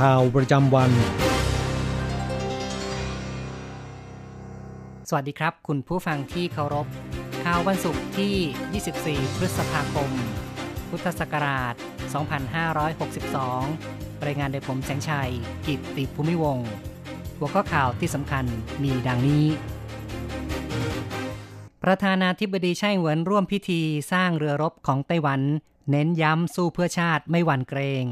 ข่าวประจำวัน สวัสดีครับ คุณผู้ฟังที่เคารพ ข่าววันศุกร์ที่ 24 พฤษภาคม พุทธศักราช 2562 รายงานโดยผมแสงชัย กิตติภูมิวงศ์หัวข้อข่าวที่สำคัญมีดังนี้ ประธานาธิบดีไช่เหวินร่วมพิธีสร้างเรือรบของไต้หวัน เน้นย้ำสู้เพื่อชาติไม่หวั่นเกรง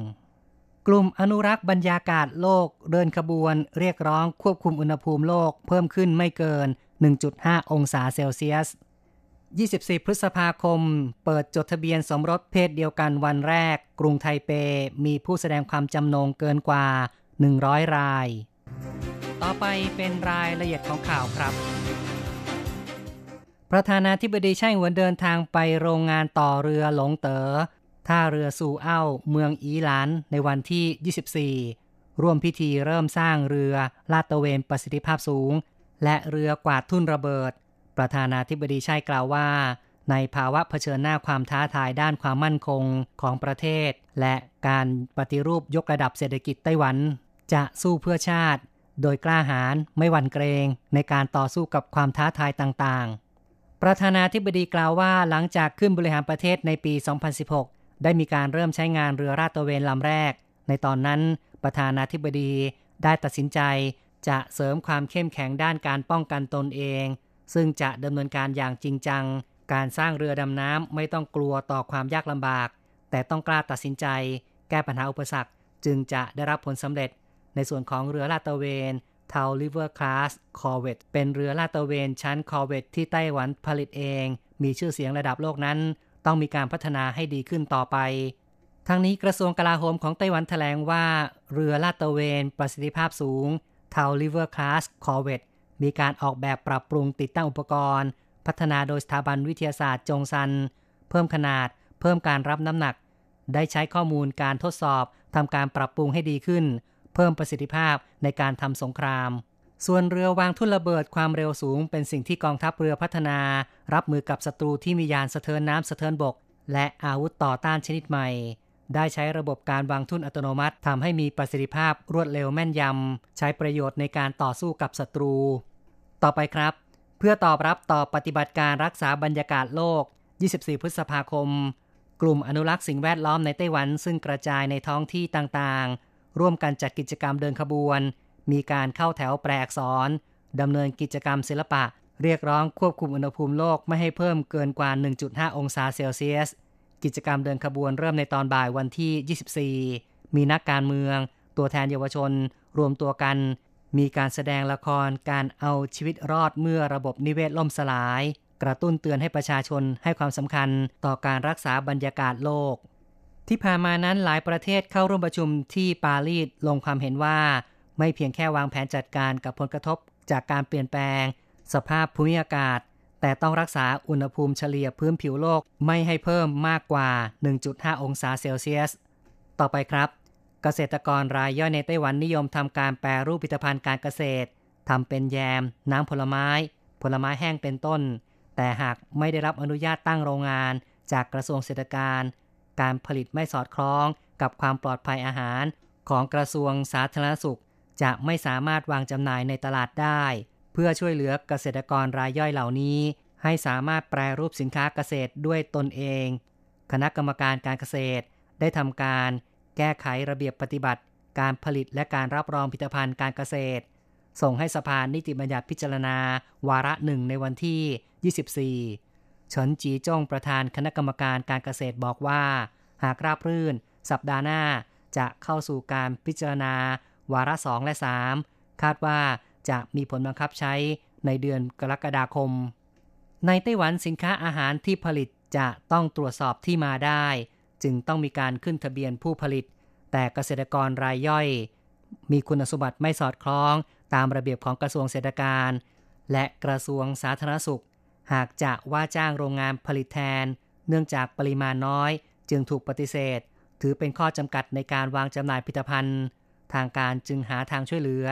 กลุ่มอนุรักษ์บรรยากาศโลกเดินขบวน เรียกร้องควบคุมอุณหภูมิโลกเพิ่มขึ้นไม่เกิน 1.5 องศาเซลเซียส 24 พฤษภาคม เปิดจดทะเบียนสมรสเพศเดียวกันวันแรก กรุงไทเป มีผู้แสดงความจำนงเกินกว่า 100 ราย ต่อไปเป็นรายละเอียดของข่าวครับประธานาธิบดีไช่หวนเดินทางไปโรงงานต่อเรือหลงเตอ๋อ ท่าเรือซูเอ้าเมืองอีหลานในวันที่ 24 ร่วมพิธีเริ่มสร้างเรือลาดตระเวนประสิทธิภาพสูง และเรือกวาดทุ่นระเบิด ประธานาธิบดีไช่กล่าวว่า ในภาวะเผชิญหน้าความท้าทายด้านความมั่นคงของประเทศ และการปฏิรูปยกระดับเศรษฐกิจไต้หวัน จะสู้เพื่อชาติ โดยกล้าหาญไม่หวั่นเกรงในการต่อสู้กับความท้าทายต่างๆ ประธานาธิบดีกล่าวว่าหลังจากขึ้นบริหารประเทศในปี 2016 ได้มีการเริ่มใช้งานเรือราดตระเวนลำแรก ในตอนนั้นประธานาธิบดีได้ตัดสินใจจะเสริมความเข้มแข็งด้านการป้องกันตนเอง ซึ่งจะดำเนินการอย่างจริงจัง การสร้างเรือดำน้ำไม่ต้องกลัวต่อความยากลำบาก แต่ต้องกล้าตัดสินใจ แก้ปัญหาอุปสรรค จึงจะได้รับผลสำเร็จ ในส่วนของเรือลาดตระเวน Tuo River class corvette เป็นเรือลาดตระเวนชั้น corvette ที่ไต้หวันผลิตเอง มีชื่อเสียงระดับโลกนั้น ต้องมีการพัฒนาให้ดีขึ้นต่อไปทั้งนี้กระทรวงกลาโหมของไต้หวันแถลงว่า เรือลาดตระเวนประสิทธิภาพสูง Tuo River class corvette มีการออกแบบปรับปรุงติดตั้งอุปกรณ์ พัฒนาโดยสถาบันวิทยาศาสตร์จงซัน เพิ่มขนาด เพิ่มการรับน้ำหนัก ได้ใช้ข้อมูลการทดสอบทำการปรับปรุงให้ดีขึ้น เพิ่มประสิทธิภาพในการทำสงคราม ส่วนเรือวางทุ่นระเบิดความเร็วสูง เป็นสิ่งที่กองทัพเรือพัฒนา รับมือกับศัตรูที่มียานสะเทินน้ำสะเทินบก และอาวุธต่อต้านชนิดใหม่ ได้ใช้ระบบการวางทุ่นอัตโนมัติทำให้มีประสิทธิภาพรวดเร็วแม่นยำ ใช้ประโยชน์ในการต่อสู้กับศัตรู ต่อไปครับ เพื่อตอบรับต่อปฏิบัติการรักษาบรรยากาศโลก 24 พฤษภาคม กลุ่มอนุรักษ์สิ่งแวดล้อมในไต้หวันซึ่งกระจายในท้องที่ต่างๆ ร่วมกันจัดกิจกรรมเดินขบวน มีการเข้าแถวแปลอักษรดำเนินกิจกรรมศิลปะ เรียกร้องควบคุมอุณหภูมิโลกไม่ให้เพิ่มเกินกว่า 1.5 องศาเซลเซียส กิจกรรมเดินขบวนเริ่มในตอนบ่ายวันที่ 24 มีนักการเมือง ตัวแทนเยาวชน รวมตัวกัน มีการแสดงละครการเอาชีวิตรอดเมื่อระบบนิเวศล่มสลาย กระตุ้นเตือนให้ประชาชนให้ความสำคัญต่อการรักษาบรรยากาศโลก ที่ผ่านมานั้นหลายประเทศเข้าร่วมประชุมที่ปารีสลงความเห็นว่า ไม่เพียงแค่วางแผนจัดการกับผลกระทบจากการเปลี่ยนแปลง สภาพภูมิอากาศ แต่ต้องรักษาอุณหภูมิเฉลี่ยพื้นผิวโลกไม่ให้เพิ่มมากกว่า 1.5 องศาเซลเซียส ต่อไปครับ เกษตรกรรายย่อยในไต้หวันนิยมทำการแปรรูปผลิตภัณฑ์การเกษตรทำเป็นแยม น้ำผลไม้ ผลไม้แห้งเป็นต้น แต่หากไม่ได้รับอนุญาตตั้งโรงงาน จากกระทรวงเศรษฐการ การผลิตไม่สอดคล้องกับความปลอดภัยอาหาร ของกระทรวงสาธารณสุข จะไม่สามารถวางจำหน่ายในตลาดได้ เพื่อช่วยเหลือเกษตรกรรายย่อยเหล่านี้ ให้สามารถแปรรูปสินค้าเกษตรด้วยตนเอง คณะกรรมการการเกษตร ได้ทำการ แก้ไขระเบียบปฏิบัติ การผลิตและการรับรองผลิตภัณฑ์การเกษตร ส่งให้สภานิติบัญญัติพิจารณา วาระหนึ่งในวันที่ 24เฉินจีจ้งประธานคณะกรรมการการเกษตรบอกว่า หากราบรื่น สัปดาห์หน้าจะเข้าสู่การพิจารณา วาระสองและ 3 คาดว่าจะมีผลบังคับใช้ในเดือนกรกฎาคม ในไต้หวันสินค้าอาหารที่ผลิตจะต้องตรวจสอบที่มาได้ จึงต้องมีการขึ้นทะเบียนผู้ผลิต แต่เกษตรกรรายย่อย มีคุณสมบัติไม่สอดคล้องตามระเบียบของกระทรวงเศรษฐการ และกระทรวงสาธารณสุข หากจะว่าจ้างโรงงานผลิตแทน เนื่องจากปริมาณน้อย จึงถูกปฏิเสธ ถือเป็นข้อจำกัดในการวางจำหน่ายผลิตภัณฑ์ ทางการจึงหาทางช่วยเหลือ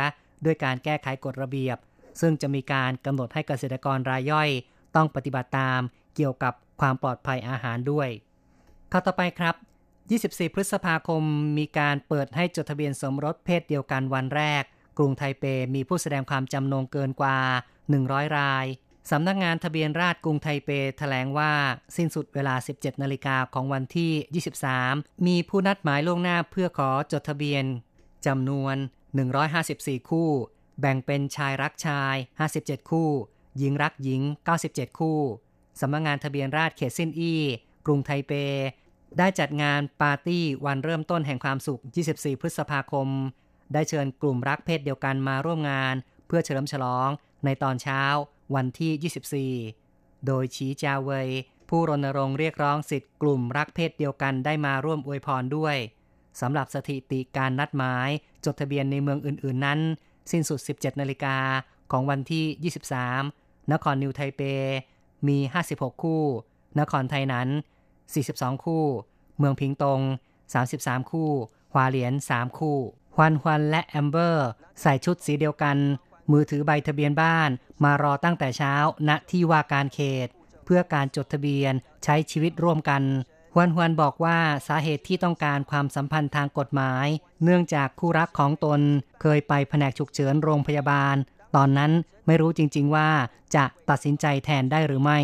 ด้วยการแก้ไขกฎระเบียบ ซึ่งจะมีการกำหนดให้เกษตรกรรายย่อย ต้องปฏิบัติตามเกี่ยวกับความปลอดภัยอาหารด้วยข่าวต่อไปครับ 24 พฤษภาคมมีการเปิดให้จดทะเบียนสมรสเพศเดียวกันวันแรก กรุงไทเปมีผู้แสดงความจำนงเกินกว่า 100 รายสำนักงานทะเบียนราษฎรกรุงไทเปแถลงว่า สิ้นสุดเวลา 17 นาฬิกาของวันที่ 23 มีผู้นัดหมายล่วงหน้าเพื่อขอจดทะเบียน จำนวน 154 คู่ แบ่งเป็นชายรักชาย 57 คู่ หญิงรักหญิง 97 คู่ สำนักงานทะเบียนราษฎรเขตซินอี้ กรุงไทเป ได้จัดงานปาร์ตี้วันเริ่มต้นแห่งความสุข 24 พฤษภาคม ได้เชิญกลุ่มรักเพศเดียวกันมาร่วมงาน เพื่อเฉลิมฉลองในตอนเช้าวันที่ 24 โดยชี้จาเวยผู้รณรงค์เรียกร้องสิทธิ์กลุ่มรักเพศเดียวกันได้มาร่วมอวยพรด้วย สำหรับสถิติการนัดหมาย จดทะเบียนในเมืองอื่น ๆ นั้น สิ้นสุด 17 นาฬิกาของวันที่ 23 นครนิวไทเป มี 56 คู่ นครไทยนั้น 42 คู่ เมืองพิงตง 33 คู่ฮวาเหลียน3คู่ฮวันฮวันและแอมเบอร์ ใส่ชุดสีเดียวกัน มือถือใบทะเบียนบ้านมารอตั้งแต่เช้าณที่ว่าการเขต เพื่อการจดทะเบียนใช้ชีวิตร่วมกัน ฮวนฮวนบอกว่าสาเหตุที่ต้องการความสัมพันธ์ทางกฎหมาย เนื่องจากคู่รักของตนเคยไปแผนกฉุกเฉินโรงพยาบาล ตอนนั้นไม่รู้จริง ๆว่าจะตัดสินใจแทนได้หรือไม่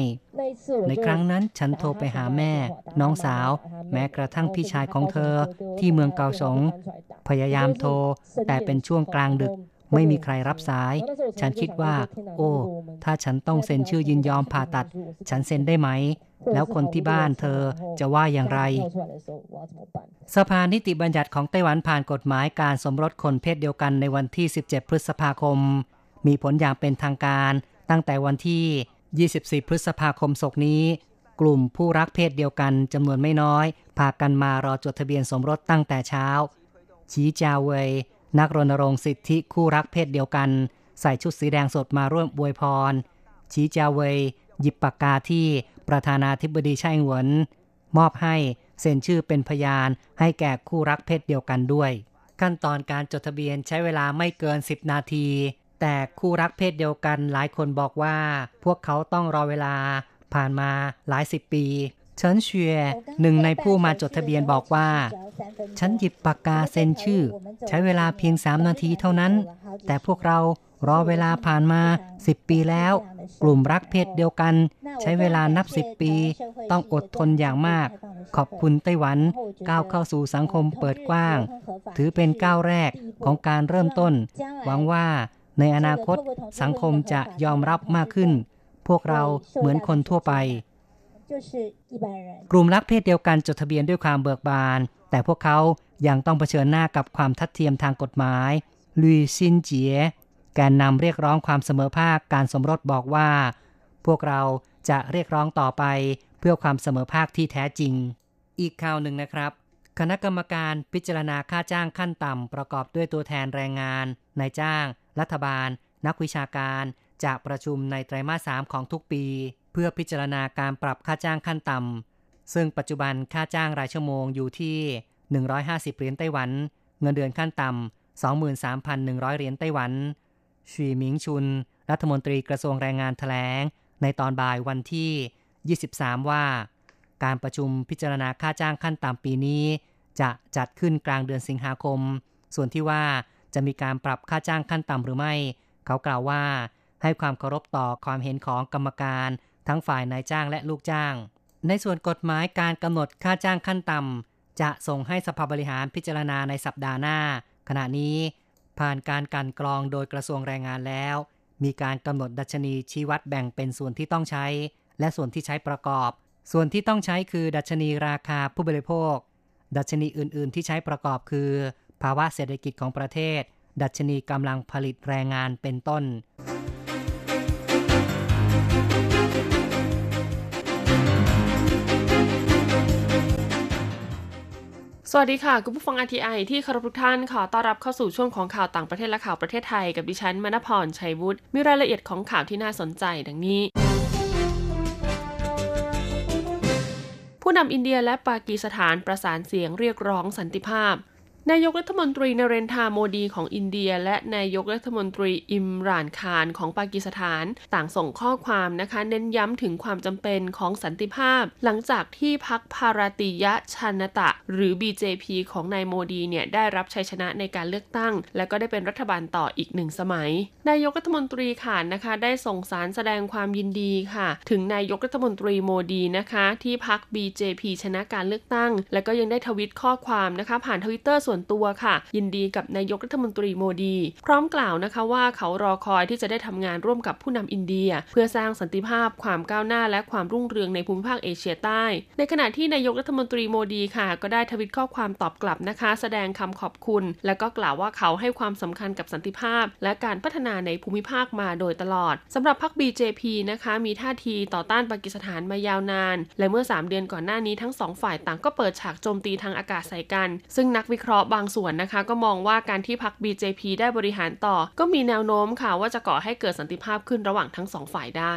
ในครั้งนั้นฉันโทรไปหาแม่ น้องสาว แม้กระทั่งพี่ชายของเธอที่เมืองเกาสง พยายามโทร แต่เป็นช่วงกลางดึก ไม่มีใครรับสาย ฉันคิดว่า โอ้ ถ้าฉันต้องเซ็นชื่อยินยอมผ่าตัด ฉันเซ็นได้ไหม แล้วคนที่บ้านเธอจะว่าอย่างไร สภานิติบัญญัติของไต้หวันผ่านกฎหมายการสมรสคนเพศเดียวกันในวันที่ 17 พฤษภาคม มีผลอย่างเป็นทางการ ตั้งแต่วันที่ 24 พฤษภาคมศกนี้ กลุ่มผู้รักเพศเดียวกันจำนวนไม่น้อย พากันมารอจดทะเบียนสมรสตั้งแต่เช้าชีจาเวย นักรณรงค์สิทธิคู่รักเพศเดียวกัน ใส่ชุดสีแดงสดมาร่วมบวยพร ชีจาเวยหยิบปากกาที่ประธานาธิบดีไช่หวน มอบให้เซ็นชื่อเป็นพยานให้แก่คู่รักเพศเดียวกันด้วย ขั้นตอนการจดทะเบียนใช้เวลาไม่เกิน 10 นาที แต่คู่รักเพศเดียวกันหลายคนบอกว่า พวกเขาต้องรอเวลาผ่านมาหลายสิบปี เฉินเชียหนึ่งในผู้มาจดทะเบียนบอกว่า ฉันหยิบปากกาเซ็นชื่อ ใช้เวลาเพียงสามนาทีเท่านั้น แต่พวกเรารอเวลาผ่านมาสิบปีแล้ว กลุ่มรักเพศเดียวกัน ใช้เวลานับสิบปี ต้องอดทนอย่างมาก ขอบคุณไต้หวัน ก้าวเข้าสู่สังคมเปิดกว้าง ถือเป็นก้าวแรกของการเริ่มต้น หวังว่าในอนาคตสังคมจะยอมรับมากขึ้น พวกเราเหมือนคนทั่วไป กลุ่มรักเพศเดียวกันจดทะเบียนด้วยความเบิกบาน แต่พวกเขายังต้องเผชิญหน้ากับความทัดเทียมทางกฎหมายลุยซินเจียแกนนำเรียกร้องความเสมอภาคการสมรสบอกว่า พวกเราจะเรียกร้องต่อไปเพื่อความเสมอภาคที่แท้จริง อีกข่าวหนึ่งนะครับ คณะกรรมการพิจารณาค่าจ้างขั้นต่ำประกอบด้วยตัวแทนแรงงานนายจ้าง รัฐบาล นักวิชาการ จะประชุมในไตรมาสสามของทุกปี พื่อพิจารณาการปรับค่าจ้างขั้นต่ำซึ่งปัจจุบันค่าจ้างรายชั่วโมงอยู่ที่ 150 เหรียญไต้หวัน เงินเดือนขั้นต่ำ23,100 เหรียญไต้หวันชีหมิงชุน รัฐมนตรีกระทรวงแรงงานแถลง ในตอนบ่ายวันที่ 23 ว่า การประชุมพิจารณาค่าจ้างขั้นต่ำปีนี้ จะจัดขึ้นกลางเดือนสิงหาคม ส่วนที่ว่าจะมีการปรับค่าจ้างขั้นต่ำหรือไม่ เขากล่าวว่า ให้ความเคารพต่อความเห็นของกรรมการ ทั้งฝ่ายนายจ้างและลูกจ้าง ในส่วนกฎหมายการกำหนดค่าจ้างขั้นต่ำจะส่งให้สภาบริหารพิจารณาในสัปดาห์หน้า ขณะนี้ ผ่านการกันกรองโดยกระทรวงแรงงานแล้ว มีการกำหนดดัชนีชี้วัดแบ่งเป็นส่วนที่ต้องใช้ และส่วนที่ใช้ประกอบ ส่วนที่ต้องใช้คือดัชนีราคาผู้บริโภค ดัชนีอื่น ๆ ที่ใช้ประกอบคือ ภาวะเศรษฐกิจของประเทศ ดัชนีกำลังผลิตแรงงานเป็นต้น สวัสดีค่ะ คุณผู้ฟังอทีไอที่คารพทุกท่านขอต้อนรับเข้าสู่ช่วงของข่าวต่างประเทศและข่าวประเทศไทยกับดิฉันมณพรชัยวุฒิมีรายละเอียดของข่าวที่น่าสนใจดังนี้ ผู้นำอินเดียและปากีสถานประสานเสียงเรียกร้องสันติภาพ นายกรัฐมนตรีนเรนทราโมดีของอินเดีย และนายกรัฐมนตรีอิมรานข่านของปากีสถาน ต่างส่งข้อความนะคะ เน้นย้ำถึงความจำเป็นของสันติภาพ หลังจากที่พรรคภารติยะชนตะ หรือ BJP ของนายโมดีเนี่ยได้รับชัยชนะในการเลือกตั้ง และก็ได้เป็นรัฐบาลต่ออีกหนึ่งสมัย นายกรัฐมนตรีข่านนะคะ ได้ส่งสารแสดงความยินดีค่ะ ถึงนายกรัฐมนตรีโมดีนะคะ ที่พรรค BJP ชนะการเลือกตั้ง และก็ยังได้ทวีตข้อความนะคะ ผ่านทวิตเตอร์ส่วนตัวค่ะ ยินดีกับนายกรัฐมนตรีโมดี พร้อมกล่าวนะคะว่าเขารอคอยที่จะได้ทำงานร่วมกับผู้นำอินเดีย เพื่อสร้างสันติภาพความก้าวหน้าและความรุ่งเรืองในภูมิภาคเอเชียใต้ ในขณะที่นายกรัฐมนตรีโมดีค่ะ ก็ได้ทวิตข้อความตอบกลับนะคะ แสดงคำขอบคุณ และก็กล่าวว่าเขาให้ความสำคัญกับสันติภาพ และการพัฒนาในภูมิภาคมาโดยตลอดสำหรับพรรค BJP นะคะมีท่าทีต่อต้านปากีสถานมายาวนาน และเมื่อ 3 เดือนก่อนหน้านี้ทั้งสองฝ่ายต่างก็เปิดฉากโจมตีทางอากาศใส่กัน ซึ่งนักวิเคราะห์บางส่วนนะคะ ก็มองว่าการที่พรรค BJP ได้บริหารต่อ ก็มีแนวโน้มค่ะว่าจะก่อให้เกิดสันติภาพขึ้นระหว่างทั้งสองฝ่ายได้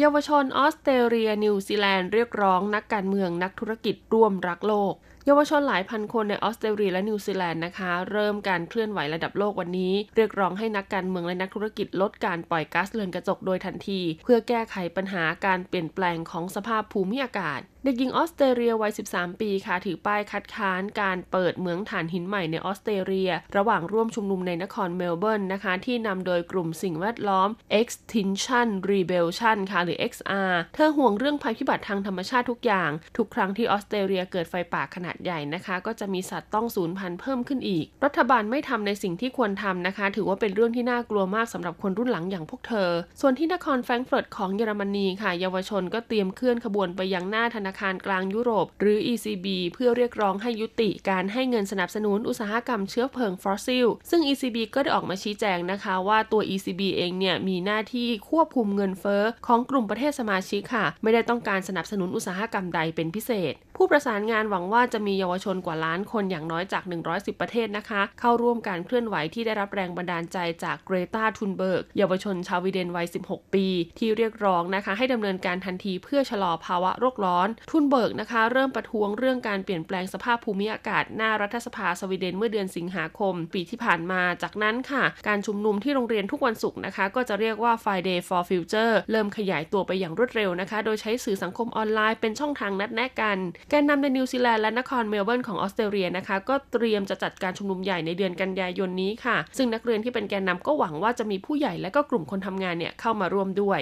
เยาวชนออสเตรเลียนิวซีแลนด์เรียกร้องนักการเมืองนักธุรกิจร่วมรักโลก เยาวชนหลายพันคนในออสเตรเลียและนิวซีแลนด์นะคะ เริ่มการเคลื่อนไหวระดับโลกวันนี้ เรียกร้องให้นักการเมืองและนักธุรกิจลดการปล่อยก๊าซเรือนกระจกโดยทันที เพื่อแก้ไขปัญหาการเปลี่ยนแปลงของสภาพภูมิอากาศ เด็กหญิงออสเตรเลียวัย 13 ปีค่ะ ถือป้ายคัดค้านการเปิดเหมืองถ่านหินใหม่ในออสเตรเลีย ระหว่างร่วมชุมนุมในนครเมลเบิร์นนะคะ ที่นำโดยกลุ่มสิ่งแวดล้อม Extinction Rebellion ค่ะ หรือ XR เธอห่วงเรื่องภัยพิบัติทางธรรมชาติทุกอย่าง ทุกครั้งที่ออสเตรเลียเกิดไฟป่าขนาดใหญ่นะคะ ก็จะมีสัตว์ต้องสูญพันธุ์เพิ่มขึ้นอีก รัฐบาลไม่ทำในสิ่งที่ควรทำนะคะ ถือว่าเป็นเรื่องที่น่ากลัวมากสำหรับคนรุ่นหลังอย่างพวกเธอ ส่วนที่นครแฟรงก์เฟิร์ตของเยอรมนีค่ะ เยาวชนก็เตรียมเคลื่อนขบวนไปยังหน้าธนาคารกลางยุโรป หรือ ECB เพื่อเรียกร้องให้ยุติการให้เงินสนับสนุนอุตสาหกรรมเชื้อเพลิงฟอสซิล ซึ่ง ECB ก็ได้ออกมาชี้แจงนะคะว่าตัว ECB เองเนี่ยมีหน้าที่ควบคุมเงินเฟ้อของกลุ่มประเทศสมาชิกค่ะ ไม่ได้ต้องการสนับสนุนอุตสาหกรรมใดเป็นพิเศษ ผู้ประสานงานหวังว่าจะมีเยาวชนกว่าล้านคนอย่างน้อยจาก 110 ประเทศนะคะ เข้าร่วมการเคลื่อนไหวที่ได้รับแรงบันดาลใจจากเกรตาทุนเบิร์กเยาวชนชาวสวีเดนวัย 16 ปี ที่เรียกร้องนะคะ ให้ดำเนินการทันทีเพื่อชะลอภาวะโลกร้อน ทุนเบิร์กนะคะ เริ่มประท้วงเรื่องการเปลี่ยนแปลงสภาพภูมิอากาศหน้ารัฐสภาสวีเดนเมื่อเดือนสิงหาคม ปีที่ผ่านมา จากนั้นค่ะ การชุมนุมที่โรงเรียนทุกวันศุกร์นะคะ ก็จะเรียกว่า Friday for Future เริ่มขยายตัวไปอย่างรวดเร็วนะคะ โดยใช้สื่อสังคมออนไลน์เป็นช่องทางนัดแนะกันแกนนำในนิวซีแลนด์และนครเมลเบิร์นของออสเตรเลียนะคะ ก็เตรียมจะจัดการชุมนุมใหญ่ในเดือนกันยายนนี้ค่ะ ซึ่งนักเรียนที่เป็นแกนนำก็หวังว่าจะมีผู้ใหญ่และก็กลุ่มคนทำงานเนี่ยเข้ามาร่วมด้วย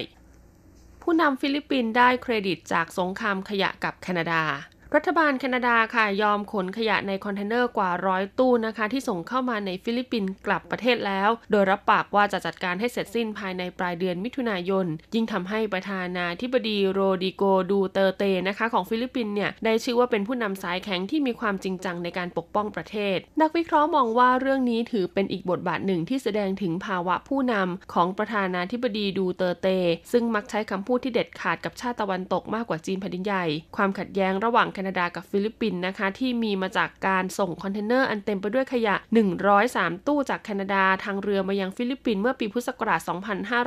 ผู้นำฟิลิปปินส์ได้เครดิตจากสงครามขยะกับแคนาดา รัฐบาลแคนาดาค่ะยอมขนขยะในคอนเทนเนอร์กว่าร้อยตู้นะคะ ที่ส่งเข้ามาในฟิลิปปินส์กลับประเทศแล้ว โดยรับปากว่าจะจัดการให้เสร็จสิ้นภายในปลายเดือนมิถุนายน ยิ่งทำให้ประธานาธิบดีโรดริโกดูเตร์เตนะคะของฟิลิปปินส์เนี่ยได้ชื่อว่าเป็นผู้นำสายแข็งที่มีความจริงจังในการปกป้องประเทศ นักวิเคราะห์มองว่าเรื่องนี้ถือเป็นอีกบทบาทหนึ่งที่แสดงถึงภาวะผู้นำของประธานาธิบดีดูเตร์เต ซึ่งมักใช้คำพูดที่เด็ดขาดกับชาติตะวันตกมากกว่าจีนแผ่นดินใหญ่ ความขัดแย้งระหว่างแคนาดากับฟิลิปปินส์นะคะ ที่มีมาจากการส่งคอนเทนเนอร์อันเต็มไปด้วยขยะ 103 ตู้จากแคนาดาทางเรือมายังฟิลิปปินส์เมื่อปีพุทธศักราช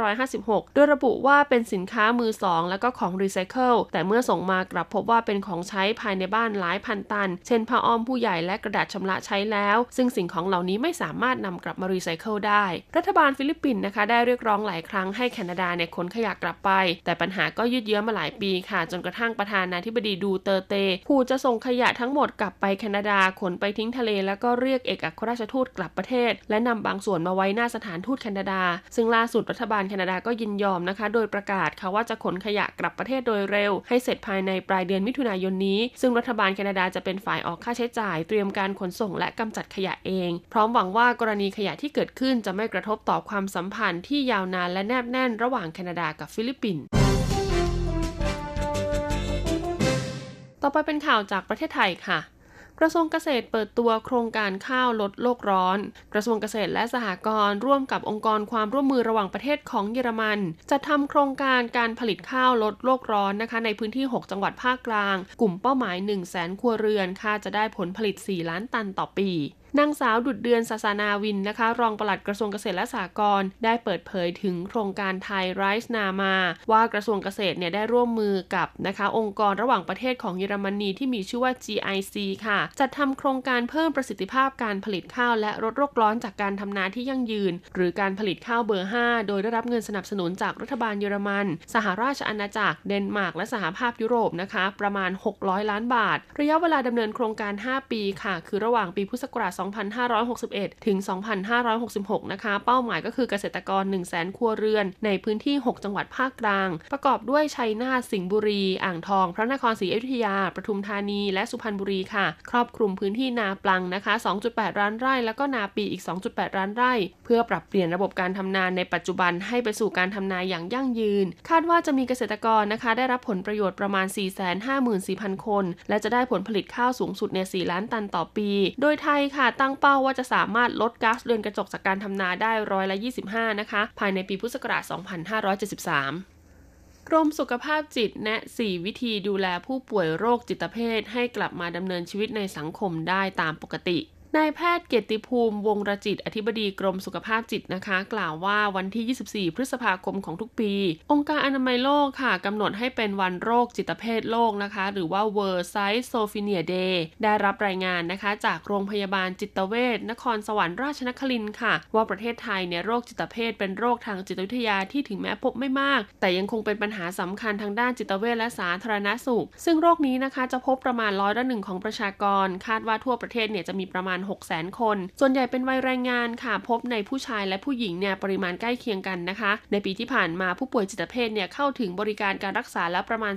2556 โดยระบุว่าเป็นสินค้ามือสองและก็ของรีไซเคิลแต่เมื่อส่งมากลับพบว่าเป็นของใช้ภายในบ้านหลายพันตัน เช่นผ้าอ้อมผู้ใหญ่และกระดาษชำระใช้แล้ว ซึ่งสิ่งของเหล่านี้ไม่สามารถนำกลับมารีไซเคิลได้ รัฐบาลฟิลิปปินส์นะคะ ได้เรียกร้องหลายครั้งให้แคนาดาเนี่ยขนขยะกลับไป แต่ปัญหาก็ยืดเยื้อมาหลายปีค่ะ จนกระทั่งประธานาธิบดีดูเตร์เตขู่จะส่งขยะทั้งหมดกลับไปแคนาดาขนไปทิ้งทะเล แล้วก็เรียกเอกอัครราชทูตกลับประเทศ และนำบางส่วนมาไว้หน้าสถานทูตแคนาดา ซึ่งล่าสุดรัฐบาลแคนาดาก็ยินยอมนะคะ โดยประกาศค่ะว่าจะขนขยะกลับประเทศโดยเร็ว ให้เสร็จภายในปลายเดือนมิถุนายนนี้ ซึ่งรัฐบาลแคนาดาจะเป็นฝ่ายออกค่าใช้จ่าย เตรียมการขนส่งและกำจัดขยะเอง พร้อมหวังว่ากรณีขยะที่เกิดขึ้นจะไม่กระทบต่อความสัมพันธ์ที่ยาวนานและแนบแน่นระหว่างแคนาดากับฟิลิปปินส์ ต่อไปเป็นข่าวจากประเทศไทยค่ะกระทรวงเกษตรเปิดตัวโครงการข้าวลดโลกร้อน กระทรวงเกษตรและสหกรณ์ร่วมกับองค์กรความร่วมมือระหว่างประเทศของเยอรมันจะทำโครงการการผลิตข้าวลดโลกร้อนนะคะ ในพื้นที่ 6 จังหวัดภาคกลาง กลุ่มเป้าหมาย 1 0 0 0 0แครัวเรือน ค่าจะได้ผลผลิต 4 ล้านตันต่อปี นางสาวดุดเดือนศาสนาวินนะคะ รองปลัดกระทรวงเกษตรและสหกรณ์ได้เปิดเผยถึงโครงการไทยไรซ์นามา ว่ากระทรวงเกษตรเนี่ยได้ร่วมมือกับนะคะ องค์กรระหว่างประเทศของเยอรมนีที่มีชื่อว่า GIC ค่ะ จัดทำโครงการเพิ่มประสิทธิภาพการผลิตข้าวและลดโรคร้อนจากการทำนาที่ยั่งยืน หรือการผลิตข้าวเบอร์ 5 โดยได้รับเงินสนับสนุนจากรัฐบาลเยอรมัน สหราชอาณาจักรเดนมาร์กและสหภาพยุโรปนะคะ ประมาณ 600 ล้านบาท ระยะเวลาดำเนินโครงการ 5 ปีค่ะ คือระหว่างปีพุทธศักราช2561 ถึง 2566 นะคะ เป้าหมายก็คือเกษตรกร 1 0 0 0 0แสนครัวเรือน ในพื้นที่ 6 จังหวัดภาคกลาง ประกอบด้วยชัยนาท สิงห์บุรี อ่างทอง พระนครศรีอยุธยา ปทุมธานี และสุพรรณบุรีค่ะ ครอบคลุมพื้นที่นาปลังนะคะ 2.8 ล้านไร่ แล้วก็นาปีอีก 2.8 ล้านไร่ เพื่อปรับเปลี่ยนระบบการทำนาในปัจจุบันให้ไปสู่การทำนาอย่างยั่งยืน คาดว่าจะมีเกษตรกรนะคะ ได้รับผลประโยชน์ประมาณ 454,000 คน และจะได้ผลผลิตข้าวสูงสุดใน 4 ล้านตันต่อปี โดยไทยค่ะตั้งเป้าว่าจะสามารถลดก๊าซเรือนกระจกจากการทำนาได้ร้อยละ 25 นะคะ ภายในปีพุทธศักราช 2573กรมสุขภาพจิตแนะ 4 วิธีดูแลผู้ป่วยโรคจิตเภทให้กลับมาดำเนินชีวิตในสังคมได้ตามปกติ นายแพทย์เกียรติภูมิ วงรจิต อธิบดีกรมสุขภาพจิตนะคะ กล่าวว่าวันที่ 24 พฤษภาคมของทุกปี องค์การอนามัยโลกค่ะกำหนดให้เป็นวันโรคจิตเภทโลกนะคะ หรือว่า World s i s o p h e n i a Day ได้รับรายงานนะคะ จากโรงพยาบาลจิตเวชนครสวรรค์ราชนครินทร์ค่ะ ว่าประเทศไทยเนี่ยโรคจิตเภทเป็นโรคทางจิตวิทยาที่ถึงแม้พบไม่มาก แต่ยังคงเป็นปัญหาสำคัญทางด้านจิตเวชและสาธารณสุข ซึ่งโรคนี้นะคะจะพบประมาณร้อยละหนึ่งของประชากร คาดว่าทั่วประเทศเนี่ยจะมีประมาณ6 0 0 0 0 0 คน ส่วนใหญ่เป็นวัยแรงงานค่ะ พบในผู้ชายและผู้หญิงเนี่ยปริมาณใกล้เคียงกันนะคะ ในปีที่ผ่านมาผู้ป่วยจิตเภทเนี่ยเข้าถึงบริการการรักษาแล้วประมาณ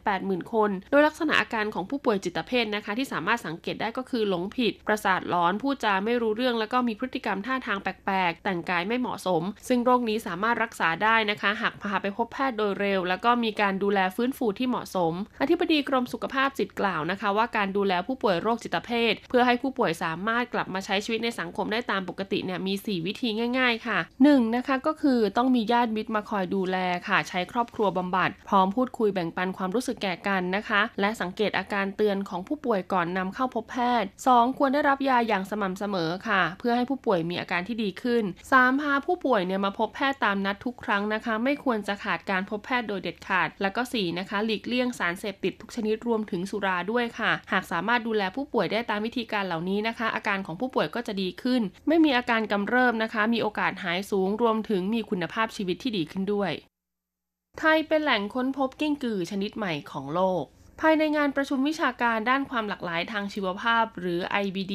480,000 คน โดยลักษณะอาการของผู้ป่วยจิตเภทนะคะ ที่สามารถสังเกตได้ก็คือหลงผิด ประสาทร้อนพูดจาไม่รู้เรื่อง แล้วก็มีพฤติกรรมท่าทางแปลกๆ แต่งกายไม่เหมาะสม ซึ่งโรคนี้สามารถรักษาได้นะคะ หากพาไปพบแพทย์โดยเร็ว แล้วก็มีการดูแลฟื้นฟูที่เหมาะสม อธิบดีกรมสุขภาพจิตกล่าวนะคะ ว่าการดูแลผู้ป่วยโรคจิตเภท เพื่อให้ผู้ป่วยสามารถกลับมาใช้ชีวิตในสังคมได้ตามปกติเนี่ยมี 4 วิธีง่าย ๆ ค่ะ 1. นะคะก็คือต้องมีญาติมิตรมาคอยดูแลค่ะ ใช้ครอบครัวบำบัด พร้อมพูดคุยแบ่งปันความรู้สึกแก่กันนะคะ และสังเกตอาการเตือนของผู้ป่วยก่อนนำเข้าพบแพทย์ 2. ควรได้รับยาอย่างสม่ำเสมอค่ะ เพื่อให้ผู้ป่วยมีอาการที่ดีขึ้น 3. พาผู้ป่วยเนี่ยมาพบแพทย์ตามนัดทุกครั้งนะคะ ไม่ควรจะขาดการพบแพทย์โดยเด็ดขาด แล้วก็ 4. นะคะ หลีกเลี่ยงสารเสพติดทุกชนิดรวมถึงสุราด้วยค่ะ หากสามารถดูแลผู้ป่วยได้ตามวิธีการเหล่านี้นะคะอาการของผู้ป่วยก็จะดีขึ้น ไม่มีอาการกำเริบนะคะ มีโอกาสหายสูงรวมถึงมีคุณภาพชีวิตที่ดีขึ้นด้วย ไทยเป็นแหล่งค้นพบกิ้งกือชนิดใหม่ของโลกภายในงานประชุมวิชาการด้านความหลากหลายทางชีวภาพ หรือ IBD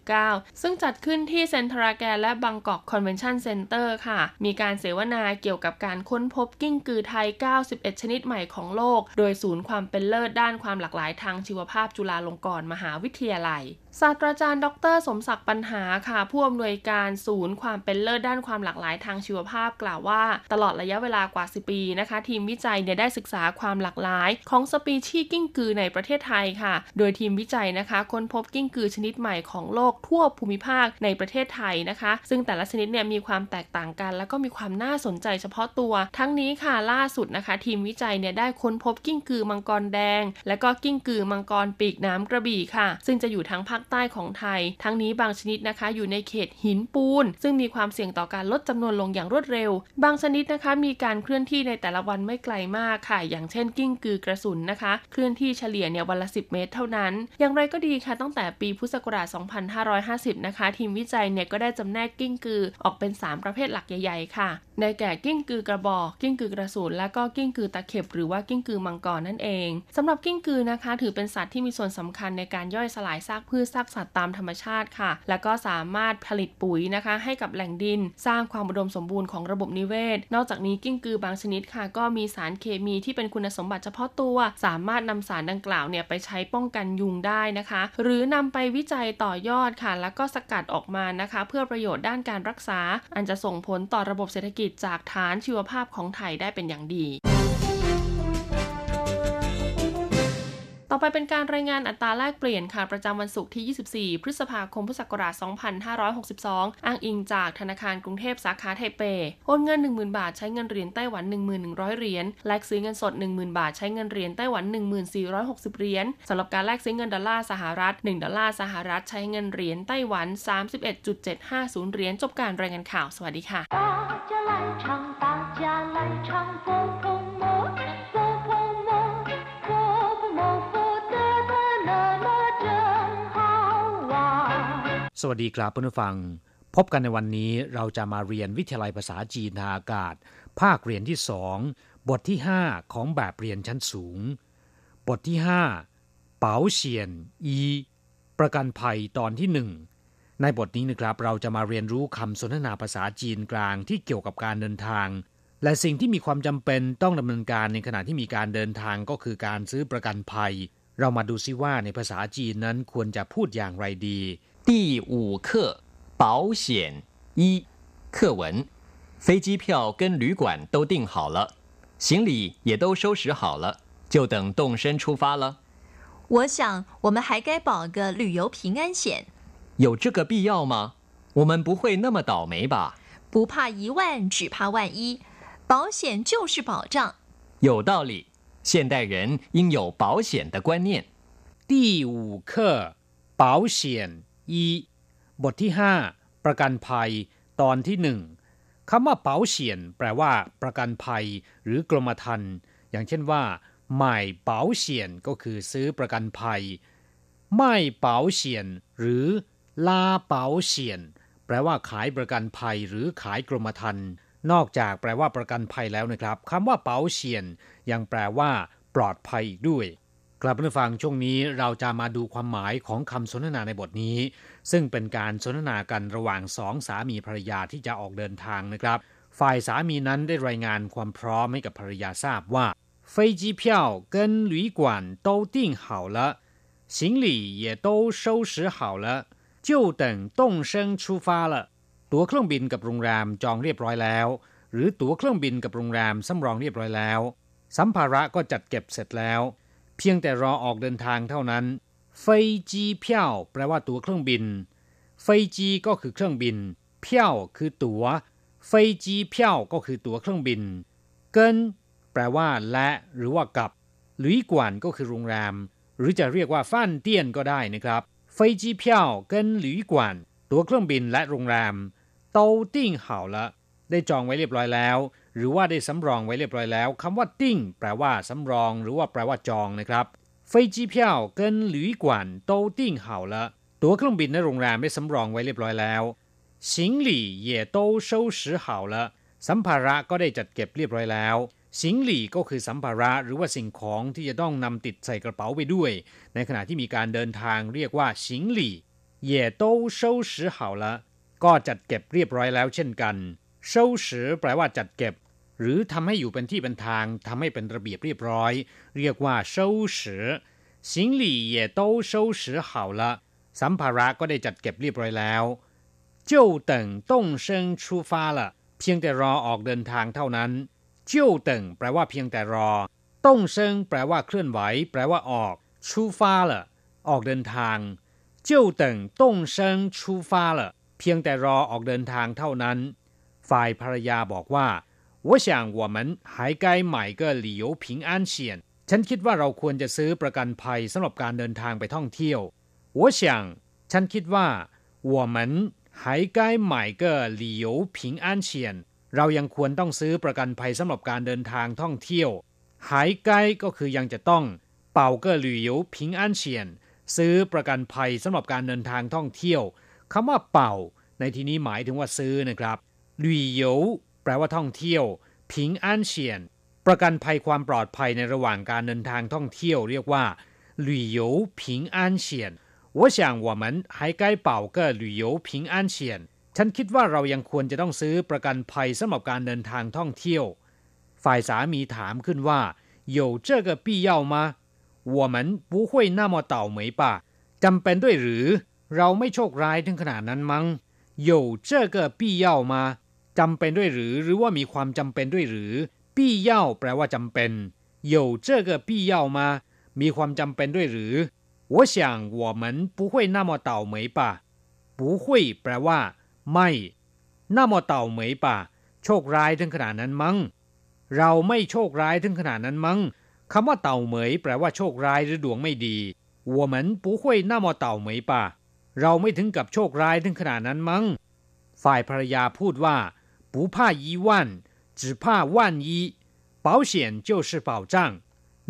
2019 ซึ่งจัดขึ้นที่เซ็นทาราแกรนด์และบางกอกคอนเวนชั่นเซ็นเตอร์ค่ะ มีการเสวนาเกี่ยวกับการค้นพบกิ้งกือไทย 91 ชนิดใหม่ของโลก โดยศูนย์ความเป็นเลิศด้านความหลากหลายทางชีวภาพจุฬาลงกรณ์มหาวิทยาลัย ศาสตราจารย์ ดร สมศักดิ์ปัญหาค่ะ ผู้อำนวยการศูนย์ความเป็นเลิศด้านความหลากหลายทางชีวภาพกล่าวว่า ตลอดระยะเวลากว่า 10 ปีนะคะ ทีมวิจัยเนี่ยได้ศึกษาความหลากหลาย ของสปีชีส์กิ้งกือในประเทศไทยค่ะ โดยทีมวิจัยนะคะ ค้นพบกิ้งกือชนิดใหม่ของโลกทั่วภูมิภาคในประเทศไทยนะคะ ซึ่งแต่ละชนิดเนี่ยมีความแตกต่างกัน แล้วก็มีความน่าสนใจเฉพาะตัว ทั้งนี้ค่ะล่าสุดนะคะ ทีมวิจัยเนี่ยได้ค้นพบกิ้งกือมังกรแดง และก็กิ้งกือมังกรปีกหนามกระบี่ค่ะ ซึ่งจะอยู่ทั้งภาคใต้ของไทย ทั้งนี้บางชนิดนะคะอยู่ในเขตหินปูน ซึ่งมีความเสี่ยงต่อการลดจำนวนลงอย่างรวดเร็ว บางชนิดนะคะมีการเคลื่อนที่ในแต่ละวันไม่ไกลมากค่ะ อย่างเช่น กิ้งกือกระสุนนะคะ เคลื่อนที่เฉลี่ยเนี่ยวันละ 10 เมตร เท่านั้น อย่างไรก็ดีค่ะตั้งแต่ปีพุทธศักราช 2550 นะคะ ทีมวิจัยเนี่ยก็ได้จำแนกกิ้งกือออกเป็น 3 ประเภทหลักใหญ่ ๆ ค่ะ ได้แก่กิ้งกือกระบอก กิ้งกือกระสุนและก็กิ้งกือตะเข็บหรือว่ากิ้งกือมังกรนั่นเองสำหรับกิ้งกือนะคะ ถือเป็นสัตว์ที่มีส่วนสำคัญในการย่อยสลายซากพืชซากสัตว์ตามธรรมชาติค่ะ และก็สามารถผลิตปุ๋ยนะคะ ให้กับแหล่งดิน สร้างความอุดมสมบูรณ์ของระบบนิเวศ นอกจากนี้กิ้งกือบางชนิดค่ะ ก็มีสารเคมีที่เป็นคุณสมบัติเฉพาะตัว สามารถนำสารดังกล่าวเนี่ยไปใช้ป้องกันยุงได้นะคะ หรือนำไปวิจัยต่อยอดค่ะ แล้วก็สกัดออกมานะคะ เพื่อประโยชน์ด้านการรักษา อันจะส่งผลต่อระบบเศรษฐกิจจากฐานชีวภาพของไทยได้เป็นอย่างดี ต่อไปเป็นการรายงานอัตราแลกเปลี่ยนค่ะประจำวันศุกร์ที่ 24 พฤษภาคมพุทธศักราช 2562 อ้างอิงจากธนาคารกรุงเทพสาขาไทเป โอนเงิน 10,000 บาทใช้เงินเหรียญไต้หวัน 1100 เหรียญ แลกซื้อเงินสด 10,000 บาทใช้เงินเหรียญไต้หวัน 1460 เหรียญสำหรับการแลกซื้อเงินดอลลาร์สหรัฐ 1 ดอลลาร์สหรัฐใช้เงินเหรียญไต้หวัน 31.750 เหรียญจบการรายงานข่าว สวัสดีค่ะ สวัสดีครับเพื่อนผู้ฟัง พบกันในวันนี้เราจะมาเรียนวิทยาลัยภาษาจีนทางอากาศ ภาคเรียนที่สองบทที่ 5 ของแบบเรียนชั้นสูง บทที่ 5 เป๋าเฉียนอี ประกันภัยตอนที่หนึ่งในบทนี้นะครับเราจะมาเรียนรู้คำสนทนาภาษาจีนกลางที่เกี่ยวกับการเดินทาง และสิ่งที่มีความจำเป็นต้องดำเนินการในขณะที่มีการเดินทางก็คือการซื้อประกันภัย เรามาดูซิว่าในภาษาจีนนั้นควรจะพูดอย่างไรดี 第五课保险一课文：飞机票跟旅馆都订好了，行李也都收拾好了，就等动身出发了。我想我们还该保个旅游平安险。有这个必要吗？我们不会那么倒霉吧？不怕一万，只怕万一。保险就是保障。有道理。现代人应有保险的观念。第五课保险。 อีบทที่ห้าประกันภัย ตอนที่หนึ่งคำว่าเป๋าเฉียน แปลว่า ประกันภัย หรือกรมธรรม์อย่างเช่นว่าใหม่เป๋าเฉียนก็คือซื้อประกันภัย ไม่เป๋าเฉียน หรือลาเป๋าเฉียน แปลว่าขายประกันภัย หรือขายกรมธรรม์นอกจากแปลว่าประกันภัยแล้วนะครับคำว่าเป๋าเฉียน ยังแปลว่า ปลอดภัยอีกด้วย กลับมาฟังช่วงนี้เราจะมาดูความหมายของคำสนทนาในบทนี้ ซึ่งเป็นการสนทนากันระหว่างสองสามีภรรยาที่จะออกเดินทางนะครับ ฝ่ายสามีนั้นได้รายงานความพร้อมให้กับภรรยาทราบว่า飞机票跟旅馆都订好了行李也都收拾好了就等动身出发了ตั๋วเครื่องบินกับโรงแรมจองเรียบร้อยแล้ว หรือตั๋วเครื่องบินกับโรงแรมสำรองเรียบร้อยแล้ว สัมภาระก็จัดเก็บเสร็จแล้ว เพียงแต่รอออกเดินทางเท่านั้นเฟยจีเพียวแปลว่าตัวเครื่องบินเฟยจีก็คือเครื่องบินเพียวคือตัวเฟยจีเพียวก็คือตัวเครื่องบิน เกินแปลว่าและหรือว่ากับหรือกวนก็คือโรงแรม หรือจะเรียกว่า飯店ก็ได้นะครับเฟยจีเพียวกินหรือกวนตัวเครื่องบินและโรงแรมโตาติ้งเหาละได้จองไว้เรียบร้อยแล้ว หรือว่าได้สำรองไว้เรียบร้อยแล้วคำว่า 訂 แปลว่าสำรอง หรือว่าแปลว่าจองนะครับ飛機票跟旅館都訂好了 ตั๋วเครื่องบินในโรงแรมได้สำรองไว้เรียบร้อยแล้วสิงหลี่เย่โตเซา了สัมภาระก็ได้จัดเก็บเรียบร้อยแล้วสิงลี่ก็คือสัมภาระหรือว่าสิ่งของที่จะต้องนำติดใส่กระเป๋าไปด้วย ในขณะที่มีการเดินทางเรียกว่าสิงหลี่เย่โตเซาสืก็จัดเก็บเรียบร้อยแล้วเช่นกัน เช่าสือแปลว่าจัดเก็บ หรือทำให้อยู่เป็นที่เป็นทางทำให้เป็นระเบียบเรียบร้อย เรียกว่าเช่าสือ行李也都收拾好了สัมภาระก็ได้จัดเก็บเรียบร้อยแล้ว就等动身出发了เพียงแต่รอออกเดินทางเท่านั้น就等แปลว่าเพียงแต่รอต้งเซิงแปลว่าเคลื่อนไหว แปลว่าออก出发了ออกเดินทาง就等动身出发了เพียงแต่รอออกเดินทางเท่านั้น ฝ่ายภรรยาบอกว่า我想我们还该买个旅游平安险ฉันคิดว่าเราควรจะซื้อประกันภัยสำหรับการเดินทางไปท่องเที่ยว我想ฉันคิดว่า我们还该买个旅游平安险เรายังควรต้องซื้อประกันภัยสำหรับการเดินทางท่องเที่ยวหายใกล้ก็คือยังจะต้องเป่าเกอหลุยพิงอันเฉียนซื้อประกันภัยสำหรับการเดินทางท่องเที่ยวคำว่าเป่า ในที่นี้หมายถึงว่าซื้อนะครับ ลุยโยแป ลว่าท่องเที่ยวผิงอันเฉียนประกันภัยความปลอดภัยในระหว่างการเดินทางท่องเที่ยวเรียกว่า旅游平安险我想我们还该保个旅游平安险ฉันคิดว่าเรายังควรจะต้องซื้อประกันภัยสำหรับการเดินทางท่องเที่ยว ฝ่ายสามีถามขึ้นว่า有这个必要吗我们不会那么倒霉吧จำเป็นด้วยหรือ เราไม่โชคร้ายถึงขนาดนั้นมั้ง有这个必要吗 จำเป็นด้วยหรือ หรือว่ามีความจำเป็นด้วยหรือ必要แปลว่าจำเป็น有这个必要吗มีความจำเป็นด้วยหรือ我想我们不会那么倒霉吧不会แปลว่า ไม่那么倒霉吧โชคร้ายถึงขนาดนั้นมั้งเราไม่โชคร้ายถึงขนาดนั้นมั้งคำว่าเต่าเหมยแปลว่าโชคร้ายหรือดวงไม่ดี我们不会那么倒霉吧เราไม่ถึงกับโชคร้ายถึงขนาดนั้นมั้งฝ่ายภรรยาพูดว่า 不怕一万只怕万一保险就是保障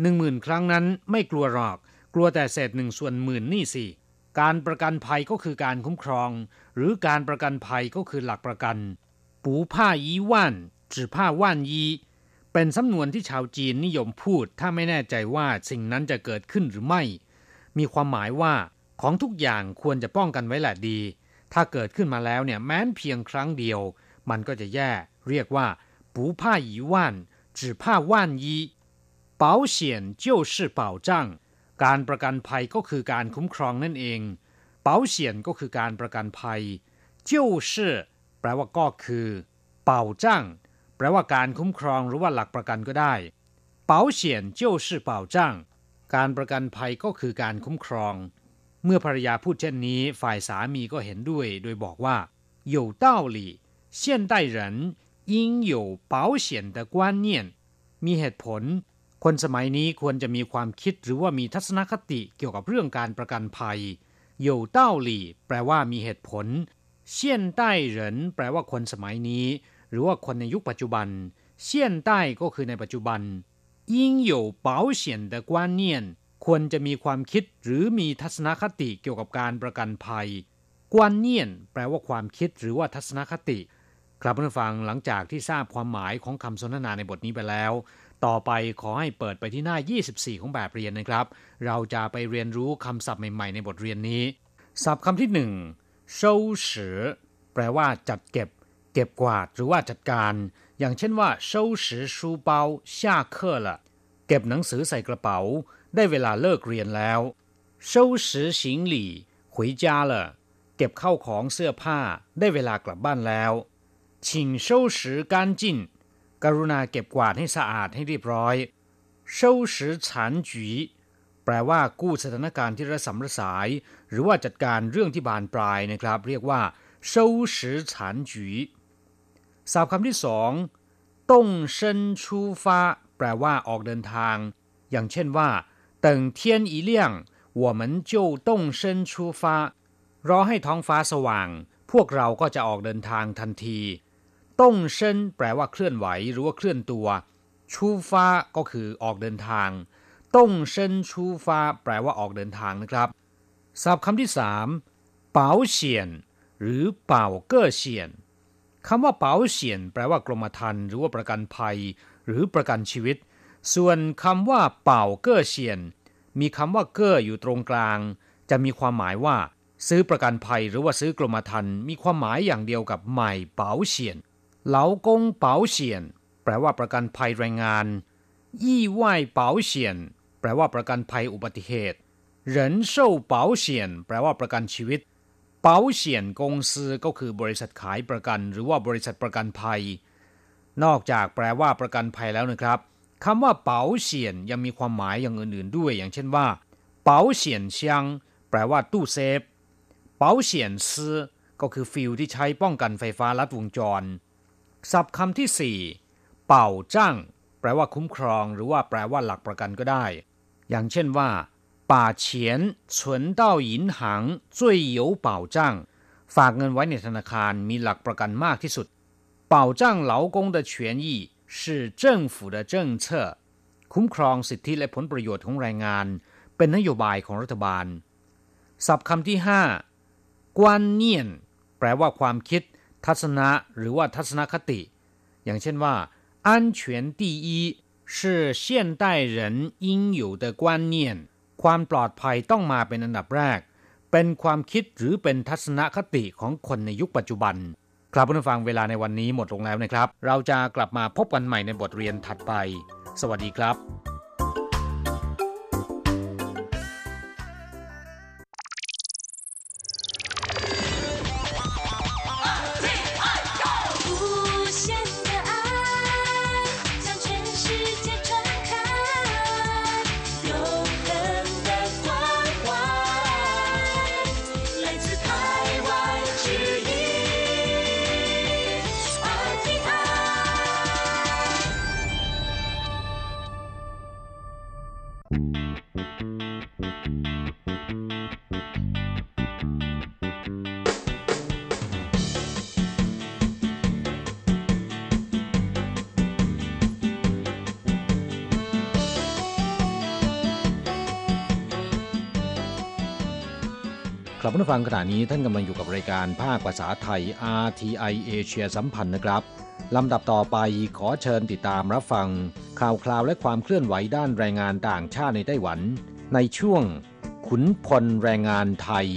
หนึ่งหมื่นครั้งนั้นไม่กลัวหรอก กลัวแต่เศษหนึ่งส่วนหมื่นนี่สิ การประกันภัยก็คือการคุ้มครอง หรือการประกันภัยก็คือหลักประกันปูผ้ายีว่านจือผ้าว่านยีเป็นสำนวนที่ชาวจีนนิยมพูด ถ้าไม่แน่ใจว่าสิ่งนั้นจะเกิดขึ้นหรือไม่ มีความหมายว่าของทุกอย่างควรจะป้องกันไว้แหละดี ถ้าเกิดขึ้นมาแล้วเนี่ยแม้นเพียงครั้งเดียว มันก็จะแย่ เรียกว่าปูผ้ายีว่านจือผ้าว่านยี保险就是保障การประกันภัยก็คือการคุ้มครองนั่นเอง保险ก็คือการประกันภัย就是แปลว่าก็คือ保障แปลว่าการคุ้มครองหรือว่าหลักประกันก็ได้保险就是保障การประกันภัยก็คือการคุ้มครอง เมื่อภรรยาพูดเช่นนี้ ฝ่ายสามีก็เห็นด้วย โดยบอกว่า有道理 现代人应有保险的观念มีเหตุผลคนสมัยนี้ควรจะมีความคิดหรือว่ามีทัศนคติเกี่ยวกับเรื่องการประกันภัย有道理แปลว่ามีเหตุผล现代人แปลว่าคนสมัยนี้ หรือว่าคนในยุคปัจจุบัน现代ก็คือในปัจจุบัน应有保险的观念ควรจะมีความคิดหรือมีทัศนคติเกี่ยวกับการประกันภัยกวนเนียนแปลว่าความคิดหรือว่าทัศนคติ ครับผู้ฟังหลังจากที่ทราบความหมายของคำสนทนาในบทนี้ไปแล้วต่อไปขอให้เปิดไปที่หน้า 24 ของแบบเรียนนะครับ เราจะไปเรียนรู้คำศัพท์ใหม่ๆ ในบทเรียนนี้ ศัพท์คำที่หนึ่ง收拾แปลว่าจัดเก็บ เก็บกวาดหรือว่าจัดการ อย่างเช่นว่า收拾书包下课了เก็บหนังสือใส่กระเป๋า ได้เวลาเลิกเรียนแล้ว收拾行李回家了เก็บเข้าของเสื้อผ้า ได้เวลากลับบ้านแล้ว 请收拾干净กรุณาเก็บกวาดให้สะอาดให้เรียบร้อย收拾残局แปลว่ากู้สถานการณ์ที่ระสำระสาย หรือว่าจัดการเรื่องที่บานปลายนะครับ เรียกว่า收拾残局ศัพท์คำที่สองต้งเซินชูฟ้าแปลว่าออกเดินทาง อย่างเช่นว่า等天一亮我们就动身出发รอให้ท้องฟ้าสว่าง พวกเราก็จะออกเดินทางทันที ต้งเซินแปลว่าเคลื่อนไหวหรือว่าเคลื่อนตัว ชูฟ้าก็คือออกเดินทาง ต้งเซินชูฟ้าแปลว่าออกเดินทางนะครับศัพท์คำที่สามเป๋าเฉียน หรือเป่าเก้อเฉียนคำว่าเป๋าเฉียน แปลว่ากรมธรรม์หรือว่าประกันภัย หรือประกันชีวิต ส่วนคำว่าเป่าเก้อเฉียน มีคำว่าเก้ออยู่ตรงกลาง จะมีความหมายว่า ซื้อประกันภัยหรือว่าซื้อกรมธรรม์มีความหมายอย่างเดียวกับใหม่เป๋าเฉียน เหลากงเป๋าเฉียนแปลว่าประกันภัยแรงงานยี่ว่ายเป๋าเฉียนแปลว่าประกันภัยอุบัติเหตุ人寿保险แปลว่าประกันชีวิตเป๋าเฉียนกงซือก็คือบริษัทขายประกัน หรือว่าบริษัทประกันภัย นอกจากแปลว่าประกันภัยแล้วนะครับคำว่าเป๋าเฉียนยังมีความหมายอย่างอื่นๆด้วย อย่างเช่นว่าเป๋าเฉียนเซียงแปลว่าตู้เซฟเป๋าเฉียนซื้อก็คือฟิลที่ใช้ป้องกันไฟฟ้าลัดวงจร ศัพท์คำที่สี่เป่าจ้างแปลว่าคุ้มครอง หรือว่าแปลว่าหลักประกันก็ได้ อย่างเช่นว่า把钱存到银行最有保障ฝากเงินไว้ในธนาคารมีหลักประกันมากที่สุด保障劳工的权益是政府的政策คุ้มครองสิทธิและผลประโยชน์ของแรงงาน เป็นนโยบายของรัฐบาล ศัพท์คำที่ห้ากวนเนียนแปลว่าความคิด ทัศนะหรือว่าทัศนคติ อย่างเช่นว่า安全第一是现代人应有的观念ความปลอดภัยต้องมาเป็นอันดับแรก เป็นความคิดหรือเป็นทัศนคติของคนในยุคปัจจุบัน ครับผู้ฟังเวลาในวันนี้หมดลงแล้วนะครับ เราจะกลับมาพบกันใหม่ในบทเรียนถัดไป สวัสดีครับ ครับผู้ฟังขณะนี้ท่านกำลังอยู่กับรายการภาคภาษาไทย RTI เอเชียสัมพันธ์นะครับลำดับต่อไปขอเชิญติดตามรับฟัง ข่าวคราวและความเคลื่อนไหวด้านแรงงานต่างชาติในไต้หวัน ในช่วง ขุนพลแรงงานไทย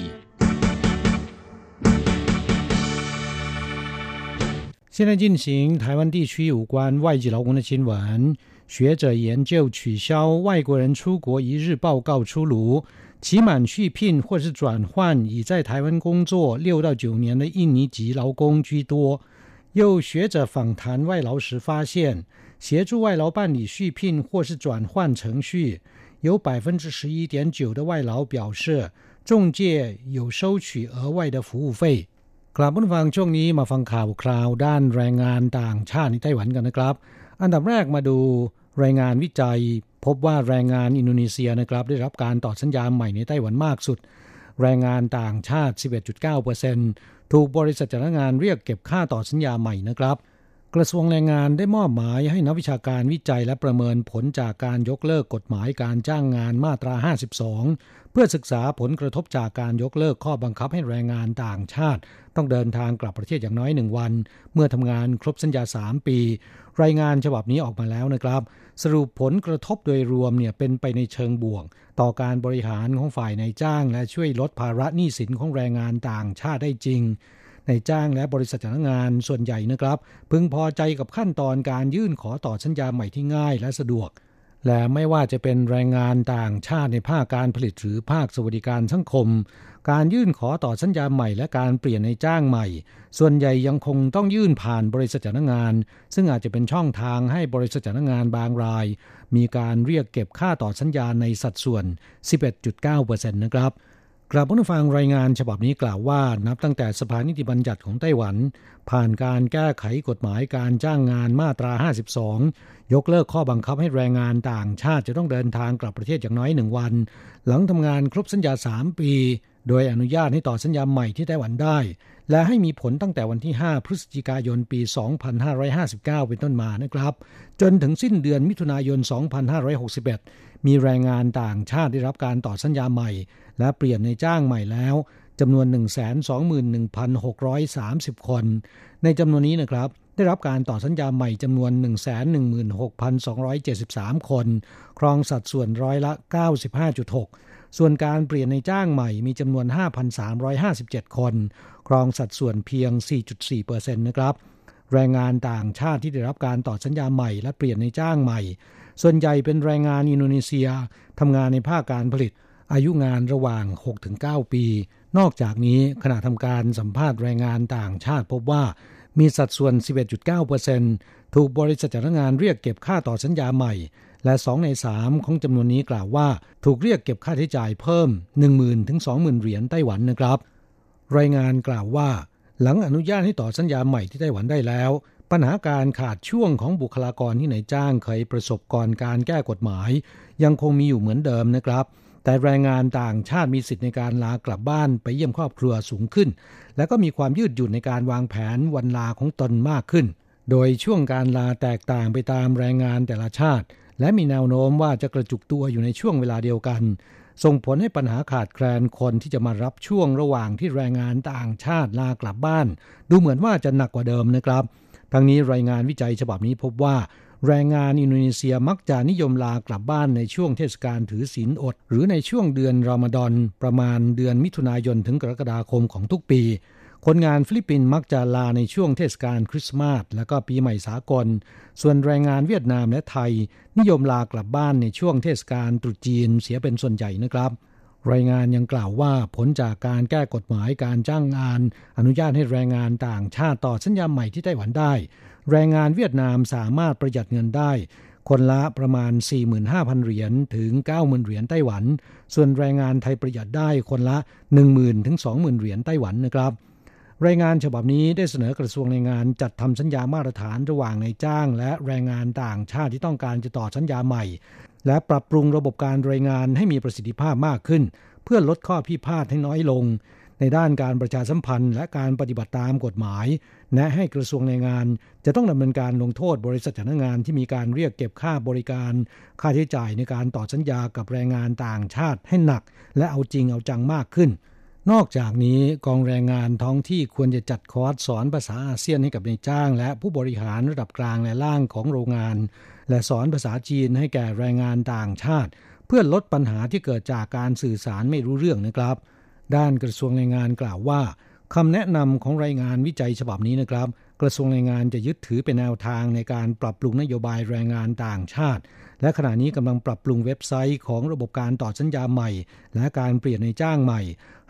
现在进行台湾地区有关外籍劳工的新闻。学者研究取消外国人出国一日报告出炉， 期满续聘或是转换已在台湾工作六到九年的印尼籍劳工居多。有学者访谈外劳时发现，协助外劳办理续聘或是转换程序，有百分之十一点九的外劳表示，中介有收取额外的服务费。กลับมาฟังช่วงนี้มาฟังข่าวคราวด้านแรงงานต่างชาติในไต้หวันกันนะครับ อันดับแรกมาดูรายงานวิจัย พบว่าแรงงานอินโดนีเซียนะครับได้รับการต่อสัญญาใหม่ในไต้หวันมากสุด แรงงานต่างชาติ 11.9%ถูกบริษัทจ้างงานเรียกเก็บค่าต่อสัญญาใหม่นะครับ กระทรวงแรงงานได้มอบหมายให้นักวิชาการวิจัยและประเมินผลจากการยกเลิกกฎหมายการจ้างงานมาตรา 52 เพื่อศึกษาผลกระทบจากการยกเลิกข้อบังคับให้แรงงานต่างชาติ ต้องเดินทางกลับประเทศอย่างน้อยหนึ่งวัน เมื่อทำงานครบสัญญา 3 ปี รายงานฉบับนี้ออกมาแล้วนะครับ สรุปผลกระทบโดยรวมเนี่ยเป็นไปในเชิงบวก ต่อการบริหารของฝ่ายในจ้าง และช่วยลดภาระหนี้สินของแรงงานต่างชาติได้จริง ในจ้างและบริษัทจ้างงานส่วนใหญ่นะครับ พึงพอใจกับขั้นตอนการยื่นขอต่อสัญญาใหม่ที่ง่ายและสะดวก และไม่ว่าจะเป็นแรงงานต่างชาติในภาคการผลิตหรือภาคสวัสดิการสังคม การยื่นขอต่อสัญญาใหม่และการเปลี่ยนในจ้างใหม่ ส่วนใหญ่ยังคงต้องยื่นผ่านบริษัทจ้างงาน ซึ่งอาจจะเป็นช่องทางให้บริษัทจ้างงานบางราย มีการเรียกเก็บค่าต่อสัญญาในสัดส่วน 11.9%นะครับ กลับผู้ฟังรายงานฉบับนี้กล่าวว่านับตั้งแต่สภานิติบัญญัติของไต้หวัน ผ่านการแก้ไขกฎหมายการจ้างงานมาตรา 52 ยกเลิกข้อบังคับให้แรงงานต่างชาติจะต้องเดินทางกลับประเทศอย่างน้อยหนึ่งวัน หลังทำงานครบสัญญา 3 ปี โดยอนุญาตให้ต่อสัญญาใหม่ที่ไต้หวันได้ และให้มีผลตั้งแต่วันที่ 5 พฤศจิกายนปี 2559 เป็นต้นมานะครับ จนถึงสิ้นเดือนมิถุนายน 2561 มีแรงงานต่างชาติได้รับการต่อสัญญาใหม่ และเปลี่ยนในจ้างใหม่แล้วจำนวน 121,630 คน ในจำนวนนี้นะครับ ได้รับการต่อสัญญาใหม่จำนวน 116,273 คน ครองสัดส่วนร้อยละ 95.6 ส่วนการเปลี่ยนในจ้างใหม่มีจำนวน 5,357 คน ครองสัดส่วนเพียง 4.4%นะครับ แรงงานต่างชาติที่ได้รับการต่อสัญญาใหม่และเปลี่ยนในจ้างใหม่ ส่วนใหญ่เป็นแรงงานอินโดนีเซียทำงานในภาคการผลิต อายุงานระหว่าง 6-9 ปี นอกจากนี้ขณะทำการสัมภาษณ์แรงงานต่างชาติพบว่ามีสัดส่วน 11.9%ถูกบริษัทจ้างงานเรียกเก็บค่าต่อสัญญาใหม่ และ 2 ใน 3 ของจำนวนนี้กล่าวว่า ถูกเรียกเก็บค่าใช้จ่ายเพิ่ม 10,000 ถึง 20,000 เหรียญไต้หวันนะครับ รายงานกล่าวว่า หลังอนุญาตให้ต่อสัญญาใหม่ที่ไต้หวันได้แล้ว ปัญหาการขาดช่วงของบุคลากรที่ไหนจ้างเคยประสบก่อนการแก้กฎหมาย ยังคงมีอยู่เหมือนเดิมนะครับ แต่แรงงานต่างชาติมีสิทธิในการลากลับบ้านไปเยี่ยมครอบครัวสูงขึ้น และก็มีความยืดหยุ่นในการวางแผนวันลาของตนมากขึ้น โดยช่วงการลาแตกต่างไปตามแรงงานแต่ละชาติ และมีแนวโน้มว่าจะกระจุกตัวอยู่ในช่วงเวลาเดียวกัน ส่งผลให้ปัญหาขาดแคลนคนที่จะมารับช่วงระหว่างที่แรงงานต่างชาติลากลับบ้าน ดูเหมือนว่าจะหนักกว่าเดิมนะครับ ทั้งนี้รายงานวิจัยฉบับนี้พบว่า แรงงานอินโดนีเซียมักจะนิยมลากลับบ้านในช่วงเทศกาลถือศีลอด หรือในช่วงเดือนรอมฎอนประมาณเดือนมิถุนายนถึงกรกฎาคมของทุกปี คนงานฟิลิปปินส์มักจะลาในช่วงเทศกาลคริสต์มาสและก็ปีใหม่สากล ส่วนแรงงานเวียดนามและไทย นิยมลากลับบ้านในช่วงเทศกาลตรุษจีนเสียเป็นส่วนใหญ่นะครับ รายงานยังกล่าวว่าผลจากการแก้กฎหมายการจ้างงาน อนุญาตให้แรงงานต่างชาติต่อสัญญาใหม่ที่ไต้หวันได้ แรงงานเวียดนามสามารถประหยัดเงินได้ คนละประมาณ 45,000 เหรียญถึง 90,000 เหรียญไต้หวัน ส่วนแรงงานไทยประหยัดได้คนละ 10,000 ถึง 20,000 เหรียญไต้หวันนะครับรายงานฉบับนี้ได้เสนอกระทรวงแรงงานจัดทำสัญญามาตรฐานระหว่างนายจ้าง และแรงงานต่างชาติที่ต้องการจะต่อสัญญาใหม่ และปรับปรุงระบบการรายงานให้มีประสิทธิภาพมากขึ้น เพื่อลดข้อพิพาทให้น้อยลง ในด้านการประชาสัมพันธ์ และการปฏิบัติตามกฎหมายแนะให้กระทรวงแรงงาน จะต้องดำเนินการลงโทษบริษัทจ้างงานที่มีการเรียกเก็บค่าบริการ ค่าใช้จ่ายในการต่อสัญญากับแรงงานต่างชาติให้หนัก และเอาจริงเอาจังมากขึ้นนอกจากนี้กองแรงงานท้องที่ควรจะจัดคอร์สสอนภาษาอาเซียนให้กับนายจ้าง และผู้บริหารระดับกลางและล่างของโรงงาน และสอนภาษาจีนให้แก่แรงงานต่างชาติ เพื่อลดปัญหาที่เกิดจากการสื่อสารไม่รู้เรื่องนะครับ ด้านกระทรวงแรงงานกล่าวว่าคำแนะนำของรายงานวิจัยฉบับนี้นะครับ กระทรวงแรงงานจะยึดถือเป็นแนวทางในการปรับปรุงนโยบายแรงงานต่างชาติ และขณะนี้กำลังปรับปรุงเว็บไซต์ของระบบการต่อสัญญาใหม่ และการเปลี่ยนในจ้างใหม่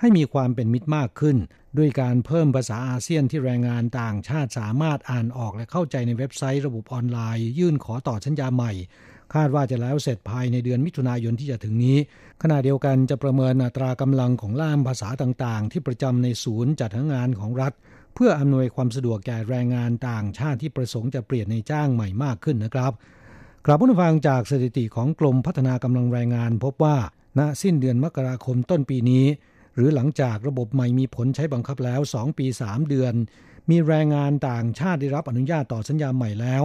ให้มีความเป็นมิตรมากขึ้น ด้วยการเพิ่มภาษาอาเซียนที่แรงงานต่างชาติสามารถอ่านออกและเข้าใจในเว็บไซต์ระบบออนไลน์ ยื่นขอต่อสัญญาใหม่ คาดว่าจะแล้วเสร็จภายในเดือนมิถุนายนที่จะถึงนี้ ขณะเดียวกันจะประเมินอัตรากำลังของล่ามภาษาต่างๆ ที่ประจำในศูนย์จัดหางานของรัฐ เพื่ออำนวยความสะดวกแก่แรงงานต่างชาติที่ประสงค์จะเปลี่ยนในจ้างใหม่มากขึ้นนะครับกลับผู้ฟังจากสถิติของกรมพัฒนากำลังแรงงาน พบว่าณสิ้นเดือนมกราคมต้นปีนี้ หรือหลังจากระบบใหม่มีผลใช้บังคับแล้ว 2 ปี 3 เดือน มีแรงงานต่างชาติได้รับอนุญาตต่อสัญญาใหม่แล้ว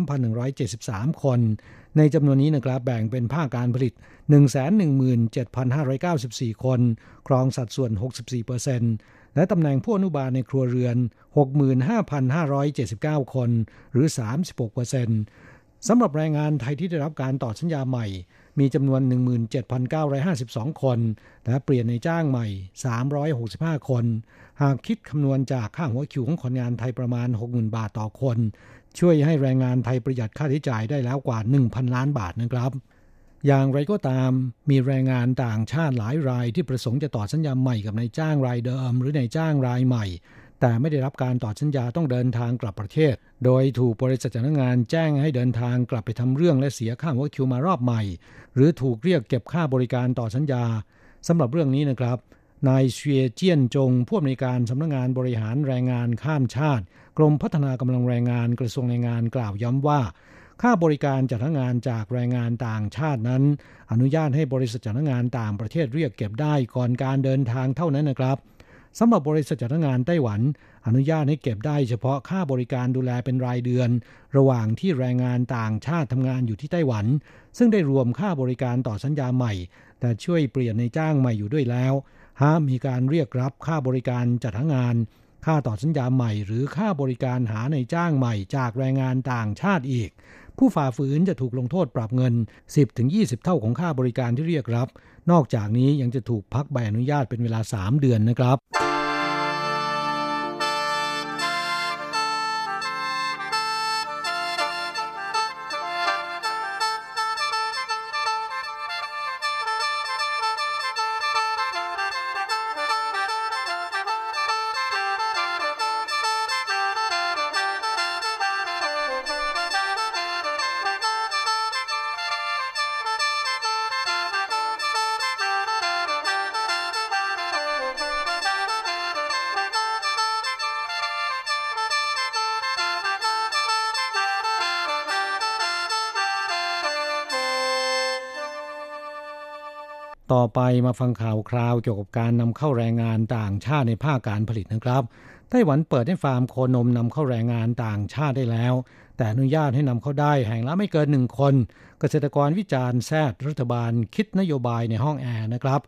183,173 คน ในจำนวนนี้นะครับแบ่งเป็นภาคการผลิต 117,594 คน ครองสัดส่วน 64%และตำแหน่งผู้อนุบาลในครัวเรือน 65,579 คน หรือ 36%สำหรับแรงงานไทยที่ได้รับการต่อสัญญาใหม่ มีจำนวน 17,952 คนและเปลี่ยนในจ้างใหม่ 365 คน หากคิดคำนวณจากค่าหัวคิวของคนงานไทยประมาณ 60,000 บาทต่อคน ช่วยให้แรงงานไทยประหยัดค่าใช้จ่ายได้แล้วกว่า 1,000 ล้านบาทนะครับอย่างไรก็ตาม มีแรงงานต่างชาติหลายรายที่ประสงค์จะต่อสัญญาใหม่กับนายจ้างรายเดิม หรือนายจ้างรายใหม่ แต่ไม่ได้รับการต่อสัญญาต้องเดินทางกลับประเทศ โดยถูกบริษัทจ้างงานแจ้งให้เดินทางกลับไปทำเรื่องและเสียค่าหัวคิวมารอบใหม่ หรือถูกเรียกเก็บค่าบริการต่อสัญญาสำหรับเรื่องนี้นะครับนายเชียเจียนจงผู้อำนวยการสำนักงงานบริหารแรงงานข้ามชาติ กรมพัฒนากำลังแรงงานกระทรวงแรงงานกล่าวย้ำว่า ค่าบริการจัดงานจากแรงงานต่างชาตินั้น อนุญาตให้บริษัทจัดงานต่างประเทศเรียกเก็บได้ก่อนการเดินทางเท่านั้นนะครับ สำหรับบริษัทจัดงานไต้หวัน อนุญาตให้เก็บได้เฉพาะค่าบริการดูแลเป็นรายเดือน ระหว่างที่แรงงานต่างชาติทำงานอยู่ที่ไต้หวัน ซึ่งได้รวมค่าบริการต่อสัญญาใหม่ แต่ช่วยเปลี่ยนในจ้างใหม่อยู่ด้วยแล้วห้ามมีการเรียกรับค่าบริการจัดหางาน ค่าต่อสัญญาใหม่ หรือค่าบริการหาในจ้างใหม่จากแรงงานต่างชาติอีก ผู้ฝ่าฝืนจะถูกลงโทษปรับเงิน 10-20 เท่าของค่าบริการที่เรียกรับ นอกจากนี้ยังจะถูกพักใบอนุญาตเป็นเวลา 3 เดือนนะครับ ไปมาฟังข่าวคราวเกี่ยวกับการนำเข้าแรงงานต่างชาติในภาคการผลิตนะครับไต้หวันเปิดให้ฟาร์มโคนมนำเข้าแรงงานต่างชาติได้แล้ว แต่อนุญาตให้นำเข้าได้แห่งละไม่เกินหนึ่งคน เกษตรกรวิจารณ์แซดรัฐบาลคิดนโยบายในห้องแอร์นะครับ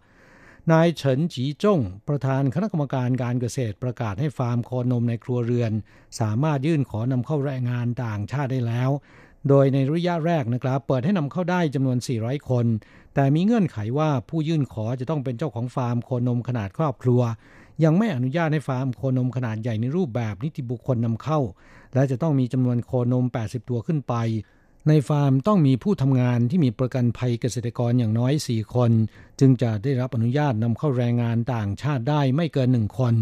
นายเฉินจีจง ประธานคณะกรรมการการเกษตรประกาศให้ฟาร์มโคนมในครัวเรือน สามารถยื่นขอนำเข้าแรงงานต่างชาติได้แล้ว โดยในระยะแรกนะครับ เปิดให้นำเข้าได้จำนวน 400 คน แต่มีเงื่อนไขว่าผู้ยื่นขอจะต้องเป็นเจ้าของฟาร์มโคนมขนาดครอบครัว ยังไม่อนุญาตให้ฟาร์มโคนมขนาดใหญ่ในรูปแบบนิติบุคคลนำเข้า และจะต้องมีจำนวนโคนม 80 ตัวขึ้นไป ในฟาร์มต้องมีผู้ทำงานที่มีประกันภัยเกษตรกรอย่างน้อย 4 คน จึงจะได้รับอนุญาตนำเข้าแรงงานต่างชาติได้ไม่เกินหนึ่งคน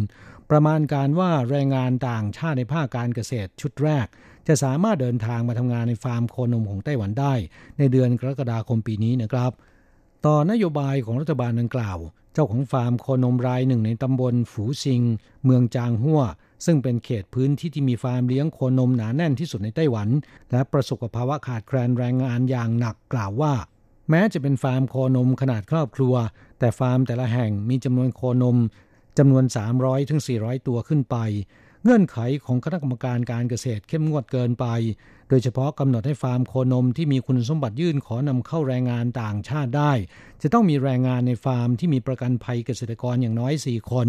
ประมาณการว่าแรงงานต่างชาติในภาคการเกษตรชุดแรก จะสามารถเดินทางมาทำงานในฟาร์มโคนมของไต้หวันได้ ในเดือนกรกฎาคมปีนี้นะครับ ต่อนโยบายของรัฐบาลดังกล่าว เจ้าของฟาร์มโคนมรายหนึ่งในตำบลฝูซิง เมืองจางหัวซึ่งเป็นเขตพื้นที่ที่มีฟาร์มเลี้ยงโคนมหนาแน่นที่สุดในไต้หวัน และประสบกับภาวะขาดแคลนแรงงานอย่างหนักกล่าวว่า แม้จะเป็นฟาร์มโคนมขนาดครอบครัว แต่ฟาร์มแต่ละแห่งมีจำนวนโคนมจำนวน 300-400 ตัวขึ้นไป เงื่อนไขของคณะกรรมการการเกษตรเข้มงวดเกินไป โดยเฉพาะกำหนดให้ฟาร์มโคนมที่มีคุณสมบัติยื่นขอนำเข้าแรงงานต่างชาติได้ จะต้องมีแรงงานในฟาร์มที่มีประกันภัยเกษตรกรอย่างน้อย 4 คน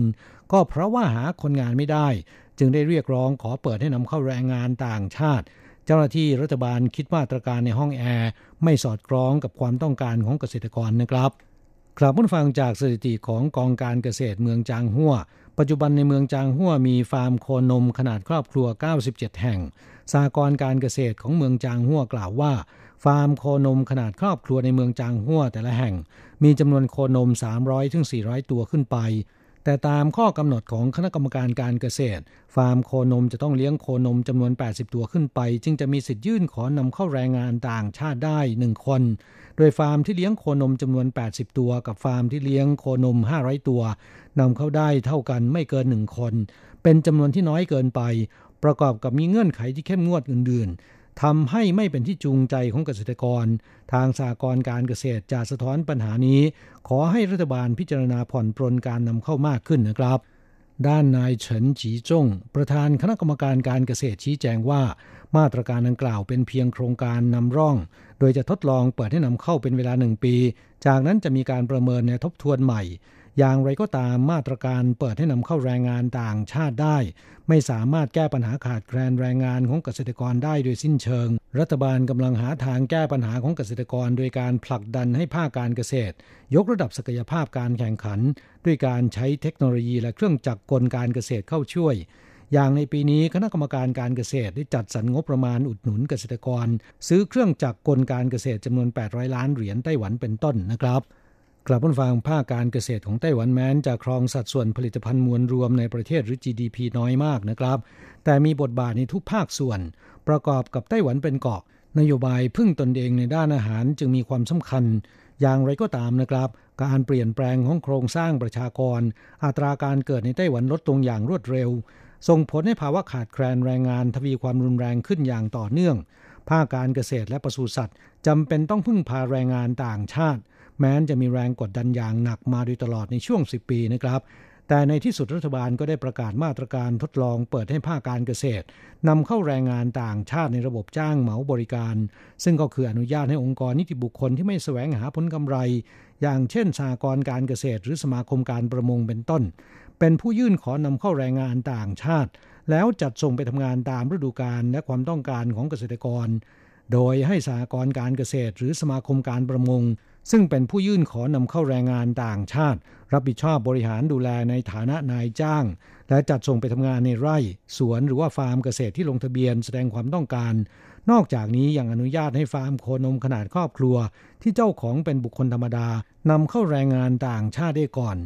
ก็เพราะว่าหาคนงานไม่ได้ จึงได้เรียกร้องขอเปิดให้นำเข้าแรงงานต่างชาติ เจ้าหน้าที่รัฐบาลคิดมาตรการในห้องแอร์ไม่สอดคล้องกับความต้องการของเกษตรกรนะครับ กลับผู้ฟังจากสถิติของกองการเกษตรเมืองจางหัว ปัจจุบันในเมืองจางหัวมีฟาร์มโคนมขนาดครอบครัว 97 แห่ง สากรการเกษตรของเมืองจางหัวกล่าวว่า ฟาร์มโคนมขนาดครอบครัวในเมืองจางหัวแต่ละแห่ง มีจำนวนโคนม 300-400 ตัวขึ้นไป แต่ตามข้อกำหนดของคณะกรรมการการเกษตร ฟาร์มโคนมจะต้องเลี้ยงโคนมจำนวน 80 ตัวขึ้นไป จึงจะมีสิทธิ์ยื่นขอนำเข้าแรงงานต่างชาติได้ 1 คน โดยฟาร์มที่เลี้ยงโคนมจำนวน 80 ตัว กับฟาร์มที่เลี้ยงโคนม 500 ตัว นำเข้าได้เท่ากันไม่เกิน1คน เป็นจำนวนที่น้อยเกินไป ประกอบกับมีเงื่อนไขที่เข้มงวดอื่นๆทำให้ไม่เป็นที่จูงใจของเกษตรกร ทางสากรการเกษตรจะสะท้อนปัญหานี้ ขอให้รัฐบาลพิจารณาผ่อนปรนการนำเข้ามากขึ้นนะครับด้านนายเฉินจีจง ประธานคณะกรรมการการเกษตรชี้แจงว่า มาตรการดังกล่าวเป็นเพียงโครงการนำร่อง โดยจะทดลองเปิดให้นำเข้าเป็นเวลาหนึ่งปี จากนั้นจะมีการประเมินในทบทวนใหม่ อย่างไรก็ตามมาตรการเปิดให้นำเข้าแรงงานต่างชาติได้ ไม่สามารถแก้ปัญหาขาดแคลนแรงงานของเกษตรกรได้โดยสิ้นเชิง รัฐบาลกำลังหาทางแก้ปัญหาของเกษตรกร โดยการผลักดันให้ภาคการเกษตร ยกระดับศักยภาพการแข่งขัน ด้วยการใช้เทคโนโลยีและเครื่องจักรกลการเกษตรเข้าช่วยอย่างในปีนี้คณะกรรมการการเกษตรได้จัดสรรงบประมาณอุดหนุนเกษตรกร ซื้อเครื่องจักรกลการเกษตรจำนวน 800 ล้านเหรียญไต้หวันเป็นต้นนะครับ ลับมาฟังภาคการเกษตรของไต้หวันแม้นจะครองสัดส่วนผลิตภัณฑ์มวลรวมในประเทศหรือ GDP น้อยมากนะครับ แต่มีบทบาทในทุกภาคส่วน ประกอบกับไต้หวันเป็นเกาะ นโยบายพึ่งตนเองในด้านอาหารจึงมีความสำคัญ อย่างไรก็ตามนะครับ การเปลี่ยนแปลงของโครงสร้างประชากร อัตราการเกิดในไต้หวันลดลงอย่างรวดเร็ว ส่งผลให้ภาวะขาดแคลนแรงงานทวีความรุนแรงขึ้นอย่างต่อเนื่อง ภาคการเกษตรและปศุสัตว์จำเป็นต้องพึ่งพาแรงงานต่างชาติ แม้นจะมีแรงกดดันอย่างหนักมาโดยตลอดในช่วง 10 ปีนะครับ แต่ในที่สุดรัฐบาลก็ได้ประกาศมาตรการทดลองเปิดให้ภาคการเกษตรนำเข้าแรงงานต่างชาติในระบบจ้างเหมาบริการ ซึ่งก็คืออนุญาตให้องค์กรนิติบุคคลที่ไม่แสวงหาผลกำไร อย่างเช่นสหกรการเกษตร หรือสมาคมการประมงเป็นต้น เป็นผู้ยื่นขอนำเข้าแรงงานต่างชาติ แล้วจัดส่งไปทำงานตามฤดูกาลและความต้องการของเกษตรกร โดยให้สหกรการเกษตร หรือสมาคมการประมง ซึ่งเป็นผู้ยื่นขอนำเข้าแรงงานต่างชาติ รับผิดชอบบริหารดูแลในฐานะนายจ้าง และจัดส่งไปทำงานในไร่ สวนหรือว่าฟาร์มเกษตรที่ลงทะเบียนแสดงความต้องการ นอกจากนี้ยังอนุญาตให้ฟาร์มโคนมขนาดครอบครัว ที่เจ้าของเป็นบุคคลธรรมดานำเข้าแรงงานต่างชาติได้ก่อน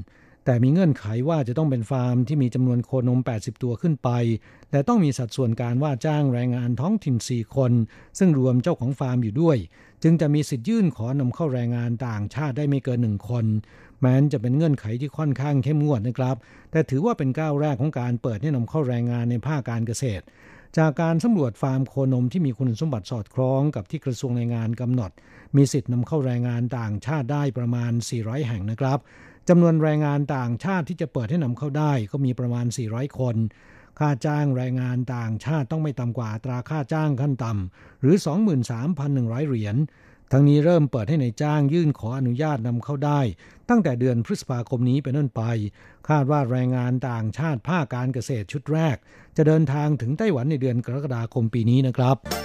แต่มีเงื่อนไขว่าจะต้องเป็นฟาร์มที่มีจำนวนโคนม 80 ตัวขึ้นไป และต้องมีสัดส่วนการว่าจ้างแรงงานท้องถิ่น 4 คน ซึ่งรวมเจ้าของฟาร์มอยู่ด้วย จึงจะมีสิทธิ์ยื่นขอนำเข้าแรงงานต่างชาติได้ไม่เกินหนึ่งคน แม้นจะเป็นเงื่อนไขที่ค่อนข้างเข้มงวดนะครับ แต่ถือว่าเป็นก้าวแรกของการเปิดให้นำเข้าแรงงานในภาคการเกษตร จากการสำรวจฟาร์มโคนมที่มีคุณสมบัติสอดคล้องกับที่กระทรวงแรงงานกำหนด มีสิทธิ์นำเข้าแรงงานต่างชาติได้ประมาณ 400 แห่งนะครับ จำนวนแรงงานต่างชาติที่จะเปิดให้นำเข้าได้ก็มีประมาณ 400 คน ค่าจ้างแรงงานต่างชาติต้องไม่ต่ำกว่าตราค่าจ้างขั้นต่ำหรือ 23,100 เหรียญ ทั้งนี้เริ่มเปิดให้ในจ้างยื่นขออนุญาตนำเข้าได้ ตั้งแต่เดือนพฤษภาคมนี้เป็นต้นไป คาดว่าแรงงานต่างชาติภาคการเกษตรชุดแรก จะเดินทางถึงไต้หวันในเดือนกรกฎาคมปีนี้นะครับ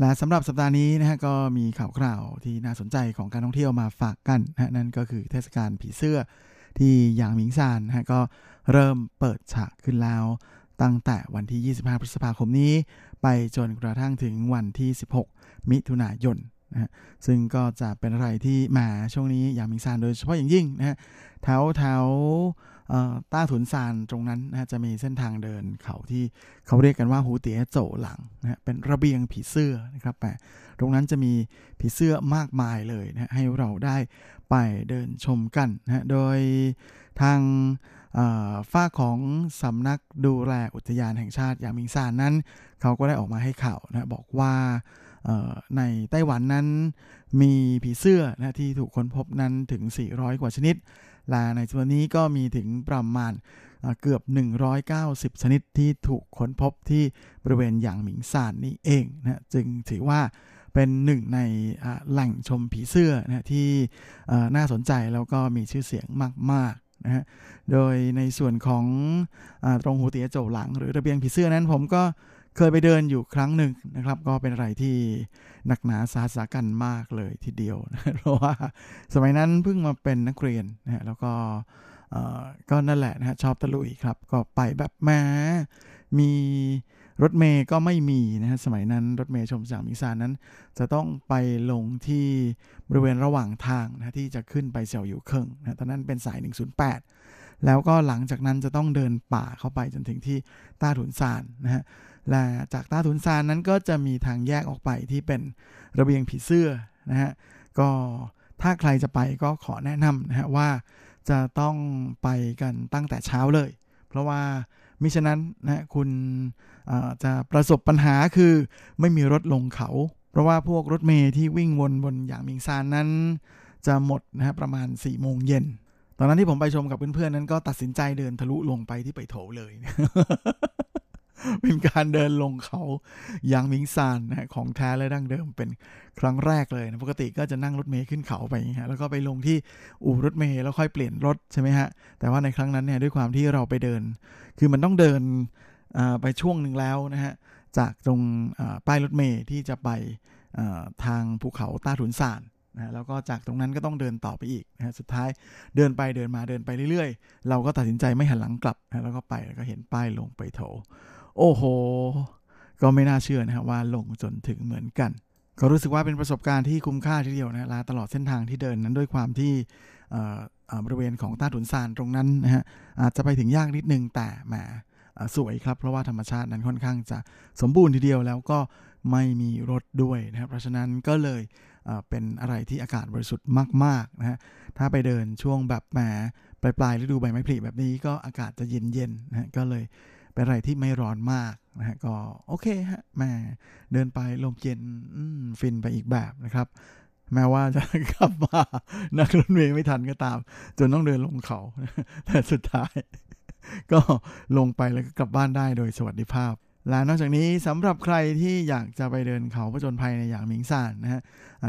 และสำหรับสัปดาห์นี้นะฮะก็มีข่าวคราวที่น่าสนใจของการท่องเที่ยวมาฝากกันนะนั่นก็คือเทศกาลผีเสื้อที่หยางหมิงซานนะฮะก็เริ่มเปิดฉากขึ้นแล้ว ตั้งแต่วันที่ 25 พฤษภาคมนี้ ไปจนกระทั่งถึงวันที่ 16 มิถุนายนนะฮะซึ่งก็จะเป็นอะไรที่มาช่วงนี้หยางหมิงซานโดยเฉพาะอย่างยิ่งนะฮะแถวแถว ต้าถุนซานตรงนั้นนะจะมีเส้นทางเดินเขาที่เขาเรียกกันว่าหูเตี๋ยโจหลังนะเป็นระเบียงผีเสื้อนะครับแต่ตรงนั้นจะมีผีเสื้อมากมายเลยนะให้เราได้ไปเดินชมกันนะโดยทางฝ้าของสำนักดูแลอุทยานแห่งชาติยางมิงซานนั้น เขาก็ได้ออกมาให้ข่าวนะบอกว่าในไต้หวันนั้นมีผีเสื้อนะที่ถูกค้นพบนั้นถึง 400 กว่าชนิด ละในส่วนนี้ก็มีถึงประมาณเกือบ 190 ชนิดที่ถูกค้นพบที่บริเวณหยางหมิงซานนี้เองนะจึงถือว่าเป็นหนึ่งในแหล่งชมผีเสื้อนะที่น่าสนใจแล้วก็มีชื่อเสียงมากๆนะฮะโดยในส่วนของอตรงหูเตียโจหลังหรือระเบียงผีเสื้อนั้นผมก็ เคยไปเดินอยู่ครั้งหนึ่งนะครับ ก็เป็นอะไรที่หนักหนาสาสากันมากเลยทีเดียวนะเพราะว่าสมัยนั้นเพิ่งมาเป็นนักเรียนนะฮะแล้วก็ก็นั่นแหละนะฮะชอบตะลุยครับ ก็ไปแบบแม้มีรถเมย์ก็ไม่มีนะฮะสมัยนั้นรถเมย์ชมจากมิซานนั้น จะต้องไปลงที่บริเวณระหว่างทางนะที่จะขึ้นไปเสี่ยวอยู่เคร่งนะตอนนั้นเป็นสาย 108 แล้วก็หลังจากนั้นจะต้องเดินป่าเข้าไปจนถึงที่ต้าถุนซานนะฮะ และจากตาถุนซานนั้นก็จะมีทางแยกออกไปที่เป็นระเบียงผีเสื้อนะฮะก็ถ้าใครจะไปก็ขอแนะนำนะฮะว่าจะต้องไปกันตั้งแต่เช้าเลย เพราะว่ามิฉะนั้นนะคุณจะประสบปัญหาคือไม่มีรถลงเขา เพราะว่าพวกรถเมย์ที่วิ่งวนบนอย่างมิงซานนั้น จะหมดนะฮะประมาณ4ี่โมงเย็นตอนนั้นที่ผมไปชมกับเพื่อนๆนั้นก็ตัดสินใจเดินทะลุลงไปที่ไปโถเลย เป็นการเดินลงเขายางมิงซานนะของแท้และดั้งเดิมเป็นครั้งแรกเลยนะปกติก็จะนั่งรถเมย์ขึ้นเขาไปฮะแล้วก็ไปลงที่อู่รถเมย์แล้วค่อยเปลี่ยนรถใช่ไหมฮะแต่ว่าในครั้งนั้นเนี่ยด้วยความที่เราไปเดิน คือมันต้องเดินไปช่วงหนึ่งแล้วนะฮะจากตรงป้ายรถเมย์ที่จะไปทางภูเขาต้าถุนซานนะแล้วก็จากตรงนั้นก็ต้องเดินต่อไปอีกนะสุดท้ายเดินไปเดินมาเดินไปเรื่อยๆ เราก็ตัดสินใจไม่หันหลังกลับนะแล้วก็ไปแล้วก็เห็นป้ายลงไปโถ โอ้โห ก็ไม่น่าเชื่อนะฮะว่าลงจนถึงเหมือนกัน ก็รู้สึกว่าเป็นประสบการณ์ที่คุ้มค่าทีเดียวนะลาตลอดเส้นทางที่เดินนั้นด้วยความที่บริเวณของต้าถุนซานตรงนั้นนะฮะอาจจะไปถึงยากนิดนึงแต่แหมสวยครับ เพราะว่าธรรมชาตินั้นค่อนข้างจะสมบูรณ์ทีเดียวแล้วก็ไม่มีรถด้วยนะครับเพราะฉะนั้นก็เลยเป็นอะไรที่อากาศบริสุทธิ์มากๆนะฮะถ้าไปเดินช่วงแบบแหมปลายปลายฤดูใบไม้ผลิแบบนี้ก็อากาศจะเย็นๆนะก็เลย เป็นอะไรที่ไม่ร้อนมากนะฮะก็โอเคฮะแม่เดินไปลมเย็นฟินไปอีกแบบนะครับ แม้ว่าจะกลับมานักรถเมย์ไม่ทันก็ตาม จนต้องเดินลงเขา แต่สุดท้าย ก็ลงไปแล้วก็กลับบ้านได้โดยสวัสดิภาพและนอกจากนี้สำหรับใครที่อยากจะไปเดินเขาผจญภัยในอย่างมิงซานนะฮะ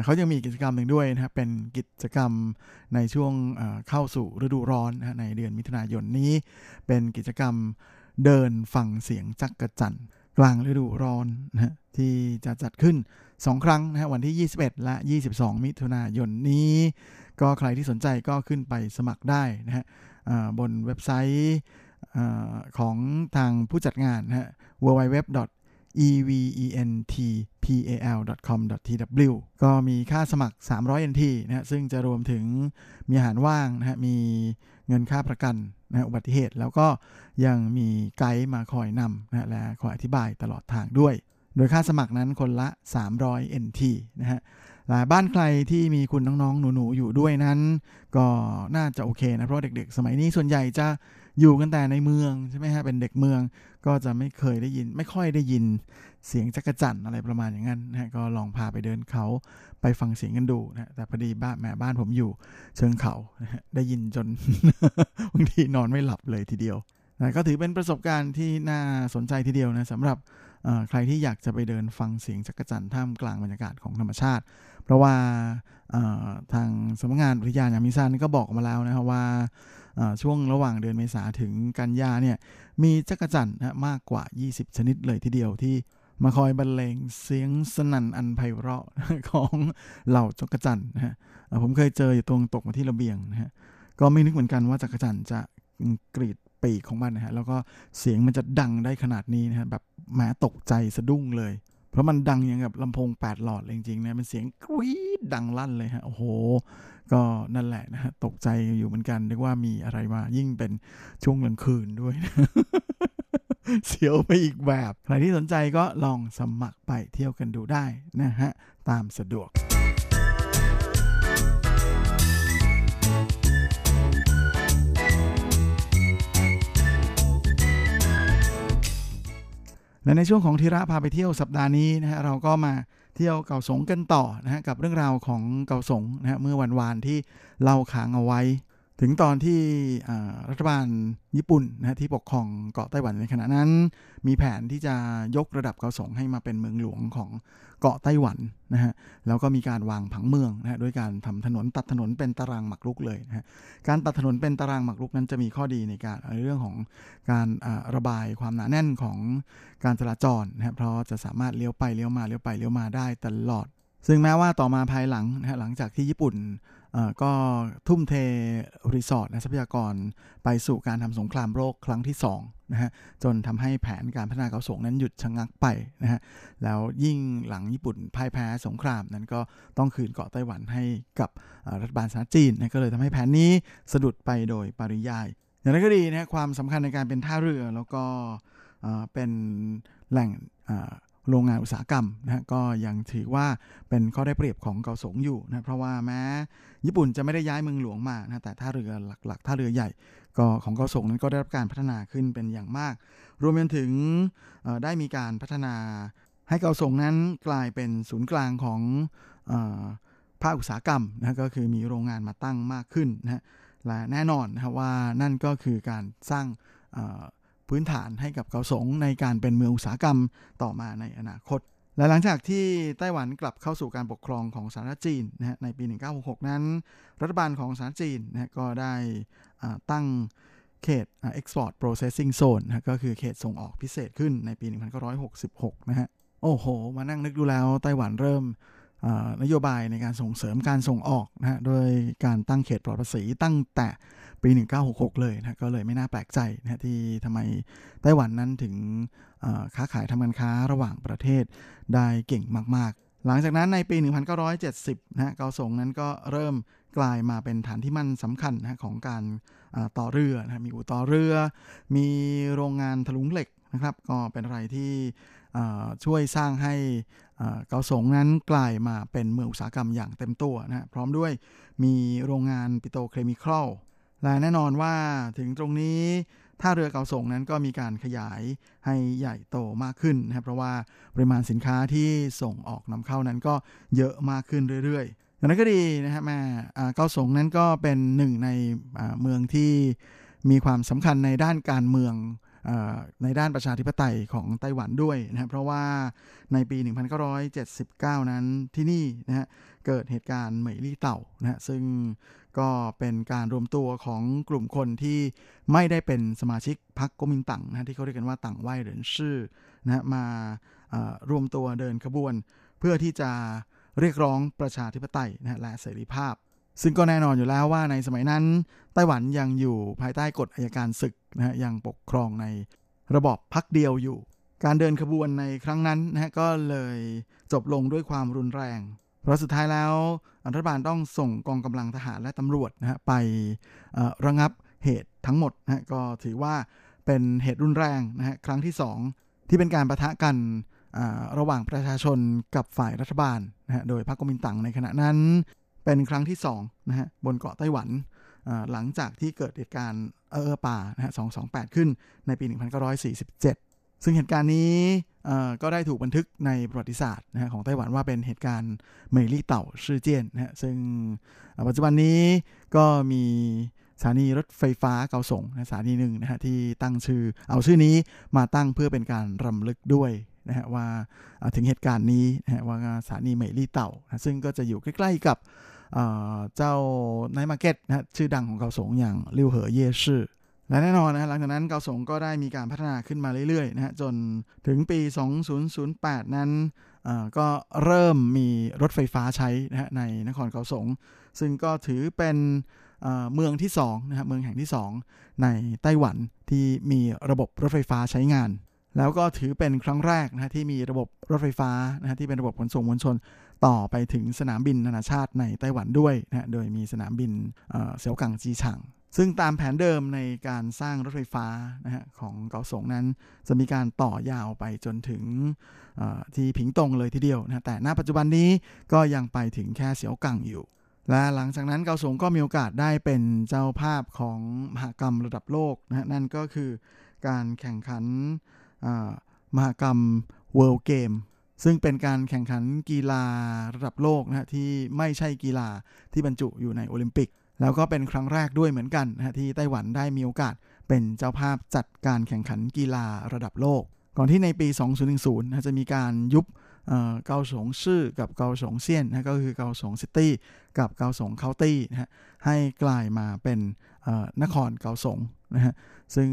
เขายังมีกิจกรรมหนึ่งด้วยนะเป็นกิจกรรมในช่วงเข้าสู่ฤดูร้อนนะในเดือนมิถุนายนนี้ เป็นกิจกรรม เดินฟังเสียงจักกระจันกลางฤดูร้อนนะที่จะจัดขึ้น 2 ครั้งนะฮะวันที่ 21 และ 22 มิถุนายนนี้ ก็ใครที่สนใจก็ขึ้นไปสมัครได้นะฮะบนเว็บไซต์ของทางผู้จัดงานนะฮะ www eventpal.com.tw ก็มีค่าสมัคร 300 NT นะฮะซึ่งจะรวมถึงมีอาหารว่างนะฮะมีเงินค่าประกันนะอุบัติเหตุ แล้วก็ยังมีไกด์มาคอยนำนะและคอยอธิบายตลอดทางด้วย โดยค่าสมัครนั้นคนละ 300 NT นะฮะและบ้านใครที่มีคุณน้องๆ หนูๆ อยู่ด้วยนั้น ก็น่าจะโอเคนะ เพราะเด็กๆ สมัยนี้ส่วนใหญ่จะ อยู่กันแต่ในเมืองใช่ไหมฮะเป็นเด็กเมืองก็จะไม่เคยได้ยิน ไม่ค่อยได้ยินเสียงจักรจั่นอะไรประมาณอย่างนั้นนะก็ลองพาไปเดินเขาไปฟังเสียงกันดูนะแต่พอดีบ้านแม่บ้านผมอยู่เชิงเขานะได้ยินจนบางทีนอนไม่หลับเลยทีเดียวนะก็ถือเป็นประสบการณ์ที่น่าสนใจทีเดียวนะสำหรับใครที่อยากจะไปเดินฟังเสียงจักรจั่นท่ามกลางบรรยากาศของธรรมชาติ เพราะว่าทางสำนักงานอุทยานยามิซานก็บอกมาแล้วนะครับว่า ช่วงระหว่างเดือนเมษาถึงกันยาเนี่ยมีจักรจั่นนะมากกว่า 20 ชนิดเลยทีเดียวที่มาคอยบรรเลงเสียงสนั่นอันไพเราะของเหล่าจักรจั่นนะฮะผมเคยเจออยู่ตรงตกมาที่ระเบียงนะฮะก็ไม่นึกเหมือนกันว่าจักรจั่นจะกรีดปีกของมันนะฮะแล้วก็เสียงมันจะดังได้ขนาดนี้นะฮะแบบแหมตกใจสะดุ้งเลย ราะมันดังอย่างกับลำโพง 8 หลอดเลยจริงๆนะเป็นเสียงกรี๊ดดังลั่นเลยฮะ โอ้โห ก็นั่นแหละนะฮะ ตกใจอยู่เหมือนกันนึกว่ามีอะไรมา ยิ่งเป็นช่วงกลางคืนด้วยนะเสียวไปอีกแบบ ใครที่สนใจก็ลองสมัครไปเที่ยวกันดูได้นะฮะ ตามสะดวก และในช่วงของทีระพาไปเที่ยวสัปดาห์นี้นะฮะเราก็มาเที่ยวเก่าสงกันต่อนะฮะกับเรื่องราวของเก่าสงนะฮะเมื่อวันวานที่เล่าขางเอาไว้ ถึงตอนที่รัฐบาลญี่ปุ่นนะที่ปกครองเกาะไต้หวันในขณะนั้น มีแผนที่จะยกระดับเกาสงให้มาเป็นเมืองหลวงของเกาะไต้หวันนะฮะแล้วก็มีการวางผังเมืองนะฮะด้วยการทำถนนตัดถนนเป็นตารางหมากรุกเลยนะฮะการตัดถนนเป็นตารางหมากรุกนั้นจะมีข้อดีในการในเรื่องของการระบายความหนาแน่นของการจราจรนะฮะเพราะจะสามารถเลี้ยวไปเลี้ยวมาเลี้ยวไปเลี้ยวมาได้ตลอด ซึ่งแม้ว่าต่อมาภายหลังนะฮะหลังจากที่ญี่ปุ่น ก็ทุ่มเทรีสอร์ทและทรัพยากรไปสู่การทำสงครามโลกครั้งที่2นะฮะจนทำให้แผนการพัฒนาเกาสงนั้นหยุดชะงักไปนะฮะแล้วยิ่งหลังญี่ปุ่นพ่ายแพ้สงครามนั้นก็ต้องคืนเกาะไต้หวันให้กับรัฐบาลสหรัฐจีนนะก็เลยทำให้แผนนี้สะดุดไปโดยปริยาย อย่างไรก็ดีนะความสำคัญในการเป็นท่าเรือแล้วก็เป็นแหล่ง โรงงานอุตสาหกรรมนะก็ยังถือว่าเป็นข้อได้เปรียบของเกาสงอยู่นะเพราะว่าแม้ญี่ปุ่นจะไม่ได้ย้ายเมืองหลวงมานะแต่ท่าเรือหลักๆท่าเรือใหญ่ก็ของเกาสงนั้นก็ได้รับการพัฒนาขึ้นเป็นอย่างมาก รวมไปถึงได้มีการพัฒนาให้เกาสงนั้นกลายเป็นศูนย์กลางของภาคอุตสาหกรรมนะก็คือมีโรงงานมาตั้งมากขึ้นนะและแน่นอนนะว่านั่นก็คือการสร้าง พื้นฐานให้กับเกาสงในการเป็นเมืองอุตสาหกรรมต่อมาในอนาคต และหลังจากที่ไต้หวันกลับเข้าสู่การปกครองของสาธารณจีนนะฮะในปี 1966 นั้น รัฐบาลของสาธารณจีนนะก็ได้ตั้งเขต export processing zone นะก็คือเขตส่งออกพิเศษขึ้นในปี 1966 นะฮะ โอ้โห มานั่งนึกดูแล้วไต้หวันเริ่มนโยบายในการส่งเสริมการส่งออกนะฮะ โดยการตั้งเขตปลอดภาษีตั้งแต่ ปี 1966 เลยนะก็เลยไม่น่าแปลกใจนะที่ทำไมไต้หวันนั้นถึงค้าขายทำการค้าระหว่างประเทศได้เก่งมาก ๆ หลังจากนั้นในปี 1970 นะเกาสงนั้นก็เริ่มกลายมาเป็นฐานที่มั่นสำคัญนะของการต่อเรือนะมีอู่ต่อเรือ มีโรงงานถลุงเหล็กนะครับ ก็เป็นอะไรที่ช่วยสร้างให้เกาสงนั้นกลายมาเป็นเมืองอุตสาหกรรมอย่างเต็มตัวนะพร้อมด้วยมีโรงงานปิโตเคมีคอล และแน่นอนว่าถึงตรงนี้ท่าเรือเกาส่งนั้นก็มีการขยายให้ใหญ่โตมากขึ้นนะครับเพราะว่าปริมาณสินค้าที่ส่งออกนำเข้านั้นก็เยอะมากขึ้นเรื่อยๆอย่างนั้นก็ดีนะครับแม่เกาส่งนั้นก็เป็นหนึ่งในเมืองที่มีความสำคัญในด้านการเมืองในด้านประชาธิปไตยของไต้หวันด้วยนะครับเพราะว่าในปี 1979 นั้นที่นี่นะฮะเกิดเหตุการณ์เหมยลี่เต่านะฮะซึ่ง ก็เป็นการรวมตัวของกลุ่มคนที่ไม่ได้เป็นสมาชิกพรรคก๊กมินตั๋งนะที่เขาเรียกกันว่าต่างไหวเหรินชื่อนะมารวมตัวเดินขบวน เพื่อที่จะเรียกร้องประชาธิปไตยนะและเสรีภาพ ซึ่งก็แน่นอนอยู่แล้วว่าในสมัยนั้น ไต้หวันยังอยู่ภายใต้กฎอายการศึกนะฮะยังปกครองในระบอบพักเดียวอยู่ การเดินขบวนในครั้งนั้นนะฮะก็เลยจบลงด้วยความรุนแรง ราะสุดท้ายแล้วรัฐบาลต้องส่งกองกำลังทหารและตำรวจนะฮะไประงับเหตุทั้งหมดนะฮะก็ถือว่าเป็นเหตุรุนแรงนะฮะครั้งที่ 2 ที่เป็นการประทะกันระหว่างประชาชนกับฝ่ายรัฐบาลนะฮะโดยพรรคกมินตั๋งในขณะนั้น เป็นครั้งที่2นะฮะบนเกาะไต้หวันหลังจากที่เกิดเหตุการณ์เออป่านะฮะ228 ขึ้นในปี 1947 ซึ่งเหตุการณ์นี้ก็ได้ถูกบันทึกในประวัติศาสตร์นะฮะของไต้หวันว่าเป็นเหตุการณ์เมลี่เต่าชื่อเจียนนะฮะซึ่งปัจจุบันนี้ก็มีสถานีรถไฟฟ้าเกาสงสถานีหนึ่งนะฮะที่ตั้งชื่อ เอาชื่อนี้มาตั้งเพื่อเป็นการรำลึกด้วยนะฮะว่าถึงเหตุการณ์นี้นะฮะว่าสถานีเมลี่เต่านะซึ่งก็จะอยู่ใกล้ ๆกับเจ้าไนมาร์เก็ตนะชื่อดังของเกาสงอย่างลิวเหอเย่ชื่อ และแน่นอนนะหลังจากนั้นเกาสงก็ได้มีการพัฒนาขึ้นมาเรื่อยๆนะฮะจนถึงปี 2008 นั้นก็เริ่มมีรถไฟฟ้าใช้นะฮะในนครเกาสง ซึ่งก็ถือเป็นเมืองที่2นะฮะเมืองแห่งที่ 2 ในไต้หวันที่มีระบบรถไฟฟ้าใช้งาน แล้วก็ถือเป็นครั้งแรกนะฮะที่มีระบบรถไฟฟ้านะฮะที่เป็นระบบขนส่งมวลชน ต่อไปถึงสนามบินนานาชาติในไต้หวันด้วยนะฮะโดยมีสนามบินเสี่ยวกังจีฉาง ซึ่งตามแผนเดิมในการสร้างรถไฟฟ้านะฮะของเกาสงนั้น จะมีการต่อยาวไปจนถึงที่ผิงตงเลยทีเดียวนะแต่ณปัจจุบันนี้ก็ยังไปถึงแค่เสียวกังอยู่ และหลังจากนั้นเกาสงก็มีโอกาสได้เป็นเจ้าภาพของมหกรรมระดับโลกนะนั่นก็คือการแข่งขันมหกรรม World Game ซึ่งเป็นการแข่งขันกีฬาระดับโลกนะที่ไม่ใช่กีฬาที่บรรจุอยู่ในโอลิมปิก แล้วก็เป็นครั้งแรกด้วยเหมือนกันนะที่ไต้หวันได้มีโอกาสเป็นเจ้าภาพจัดการแข่งขันกีฬาระดับโลก ก่อนที่ในปี 2010นะจะมีการยุบเกาสง 市 กับเกาสง 縣 นะก็คือเกาสง City กับเกาสง County นะฮะให้กลายมาเป็นนครเกาสงนะฮะซึ่ง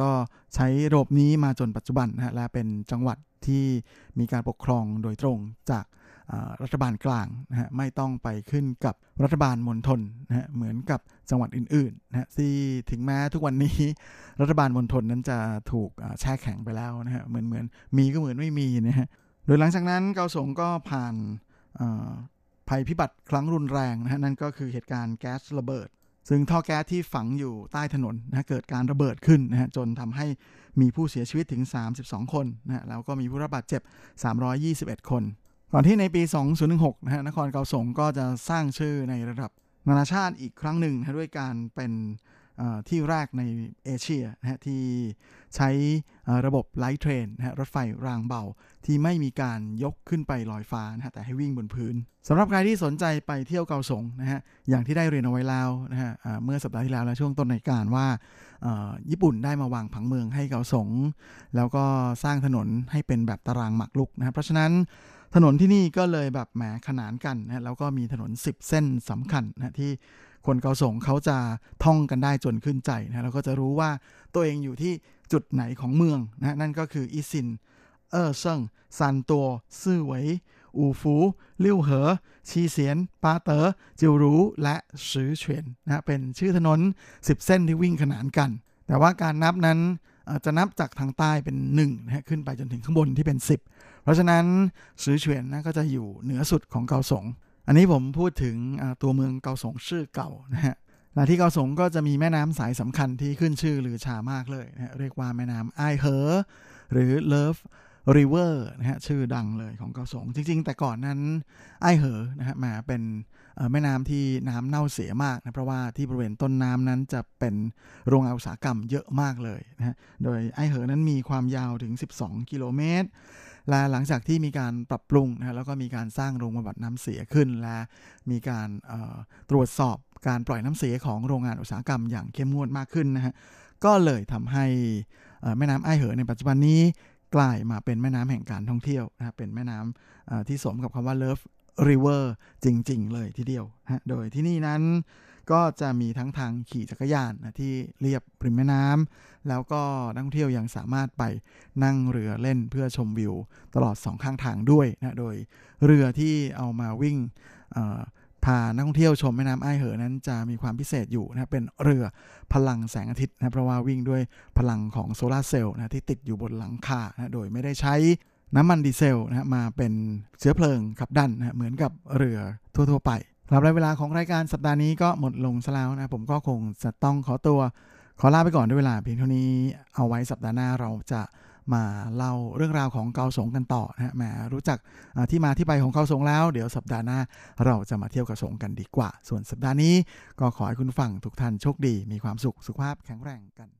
ก็ใช้ระบบนี้มาจนปัจจุบันนะฮะและเป็นจังหวัดที่มีการปกครองโดยตรงจาก รัฐบาลกลางนะฮะไม่ต้องไปขึ้นกับรัฐบาลมณฑลนะฮะเหมือนกับจังหวัดอื่นๆนะฮะที่ถึงแม้ทุกวันนี้รัฐบาลมณฑลนั้นจะถูกแช่แข็งไปแล้วนะฮะเหมือนเหมือนมีก็เหมือนไม่มีนะฮะโดยหลังจากนั้นเกาสงก็ผ่านภัยพิบัติครั้งรุนแรงนะฮะนั่นก็คือเหตุการณ์แก๊สระเบิด ซึ่งท่อแก๊สที่ฝังอยู่ใต้ถนนนะเกิดการระเบิดขึ้นนะฮะจนทำให้มีผู้เสียชีวิตถึง 32 คนนะฮะแล้วก็มีผู้รับบาดเจ็บ 321 คน ก่อนที่ในปี 2016 นะฮะ นครเกาสงก็จะสร้างชื่อในระดับนานาชาติอีกครั้งหนึ่งนะด้วยการเป็นที่แรกในเอเชียนะฮะที่ใช้ระบบ light train นะฮะรถไฟรางเบา ที่ไม่มีการยกขึ้นไปลอยฟ้านะฮะแต่ให้วิ่งบนพื้นสำหรับใครที่สนใจไปเที่ยวเกาสงนะฮะอย่างที่ได้เรียนเอาไว้แล้วนะฮะเมื่อสัปดาห์ที่แล้วและช่วงต้นรายการว่าญี่ปุ่นได้มาวางผังเมืองให้เกาสง แล้วก็สร้างถนนให้เป็นแบบตารางหมากลุกนะเพราะฉะนั้น ถนนที่นี่ก็เลยแบบแหมขนานกันนะแล้วก็มีถนน 10 เส้นสำคัญนะที่คนเกาสงเขาจะท่องกันได้จนขึ้นใจนะแล้วก็จะรู้ว่าตัวเองอยู่ที่จุดไหนของเมืองนะนั่นก็คืออีซิน เอ้อเซิ่งซานตัวซื่อเหวยอู่ฝูลิ่วเหอ ชีเสียน ปาเต๋อจิ่วหรู และสือเฉวียนนะเป็นชื่อถนน 10 เส้นที่วิ่งขนานกัน แต่ว่าการนับนั้นจะนับจากทางใต้เป็น1นะขึ้นไปจนถึงข้างบนที่เป็น 10 เพราะฉะนั้นสือเฉวียนนะก็จะอยู่เหนือสุดของเกาสง อันนี้ผมพูดถึงตัวเมืองเกาสง 市 เก่านะฮะและที่เกาสงก็จะมีแม่น้ำสายสำคัญที่ขึ้นชื่อลือชามากเลยนะเรียกว่าแม่น้ำไอเหอหรือ Love River นะฮะชื่อดังเลยของเกาสง จริง ๆ แต่ก่อนนั้นไอเหอนะฮะมาเป็นแม่น้ำที่น้ำเน่าเสียมากนะเพราะว่าที่บริเวณต้นน้ำนั้นจะเป็นโรงงานอุตสาหกรรมเยอะมากเลยนะฮะโดยไอเหอนั้นมีความยาวถึง 12 กิโลเมตร และหลังจากที่มีการปรับปรุงนะแล้วก็มีการสร้างโรงบำบัดน้ำเสียขึ้น และมีการตรวจสอบการปล่อยน้ำเสียของโรงงานอุตสาหกรรมอย่างเข้มงวดมากขึ้นนะฮะก็เลยทำให้แม่น้ำไอเหอในปัจจุบันนี้กลายมาเป็นแม่น้ำแห่งการท่องเที่ยวนะเป็นแม่น้ำที่สมกับคำว่า Love River จริง ๆ เลยทีเดียวนะโดยที่นี่นั้น ก็จะมีทั้งทางขี่จักรยานนะที่เรียบริมแม่น้ำแล้วก็นักท่องเที่ยวยังสามารถไปนั่งเรือเล่นเพื่อชมวิว ตลอดสองข้างทางด้วยนะโดยเรือที่เอามาวิ่งพานักท่องเที่ยวชมแม่น้ำไอ้เหอนั้นจะมีความพิเศษอยู่นะเป็นเรือพลังแสงอาทิตย์นะเพราะว่าวิ่งด้วยพลังของโซลาเซลล์นะที่ติดอยู่บนหลังคานะโดยไม่ได้ใช้น้ำมันดีเซลนะมาเป็นเชื้อเพลิงขับดันนะเหมือนกับเรือทั่วๆไป สำหรับเวลาของรายการสัปดาห์นี้ก็หมดลงซะแล้วนะ ผมก็คงจะต้องขอตัว ขอลาไปก่อนด้วยเวลาเพียงเท่านี้เอาไว้สัปดาห์หน้าเราจะมาเล่าเรื่องราวของเกาสงกันต่อนะฮะแหมรู้จักที่มาที่ไปของเกาสงแล้ว เดี๋ยวสัปดาห์หน้าเราจะมาเที่ยวเกาสงกันดีกว่า ส่วนสัปดาห์นี้ก็ขอให้คุณฟังทุกท่านโชคดี มีความสุขสุขภาพแข็งแรงกัน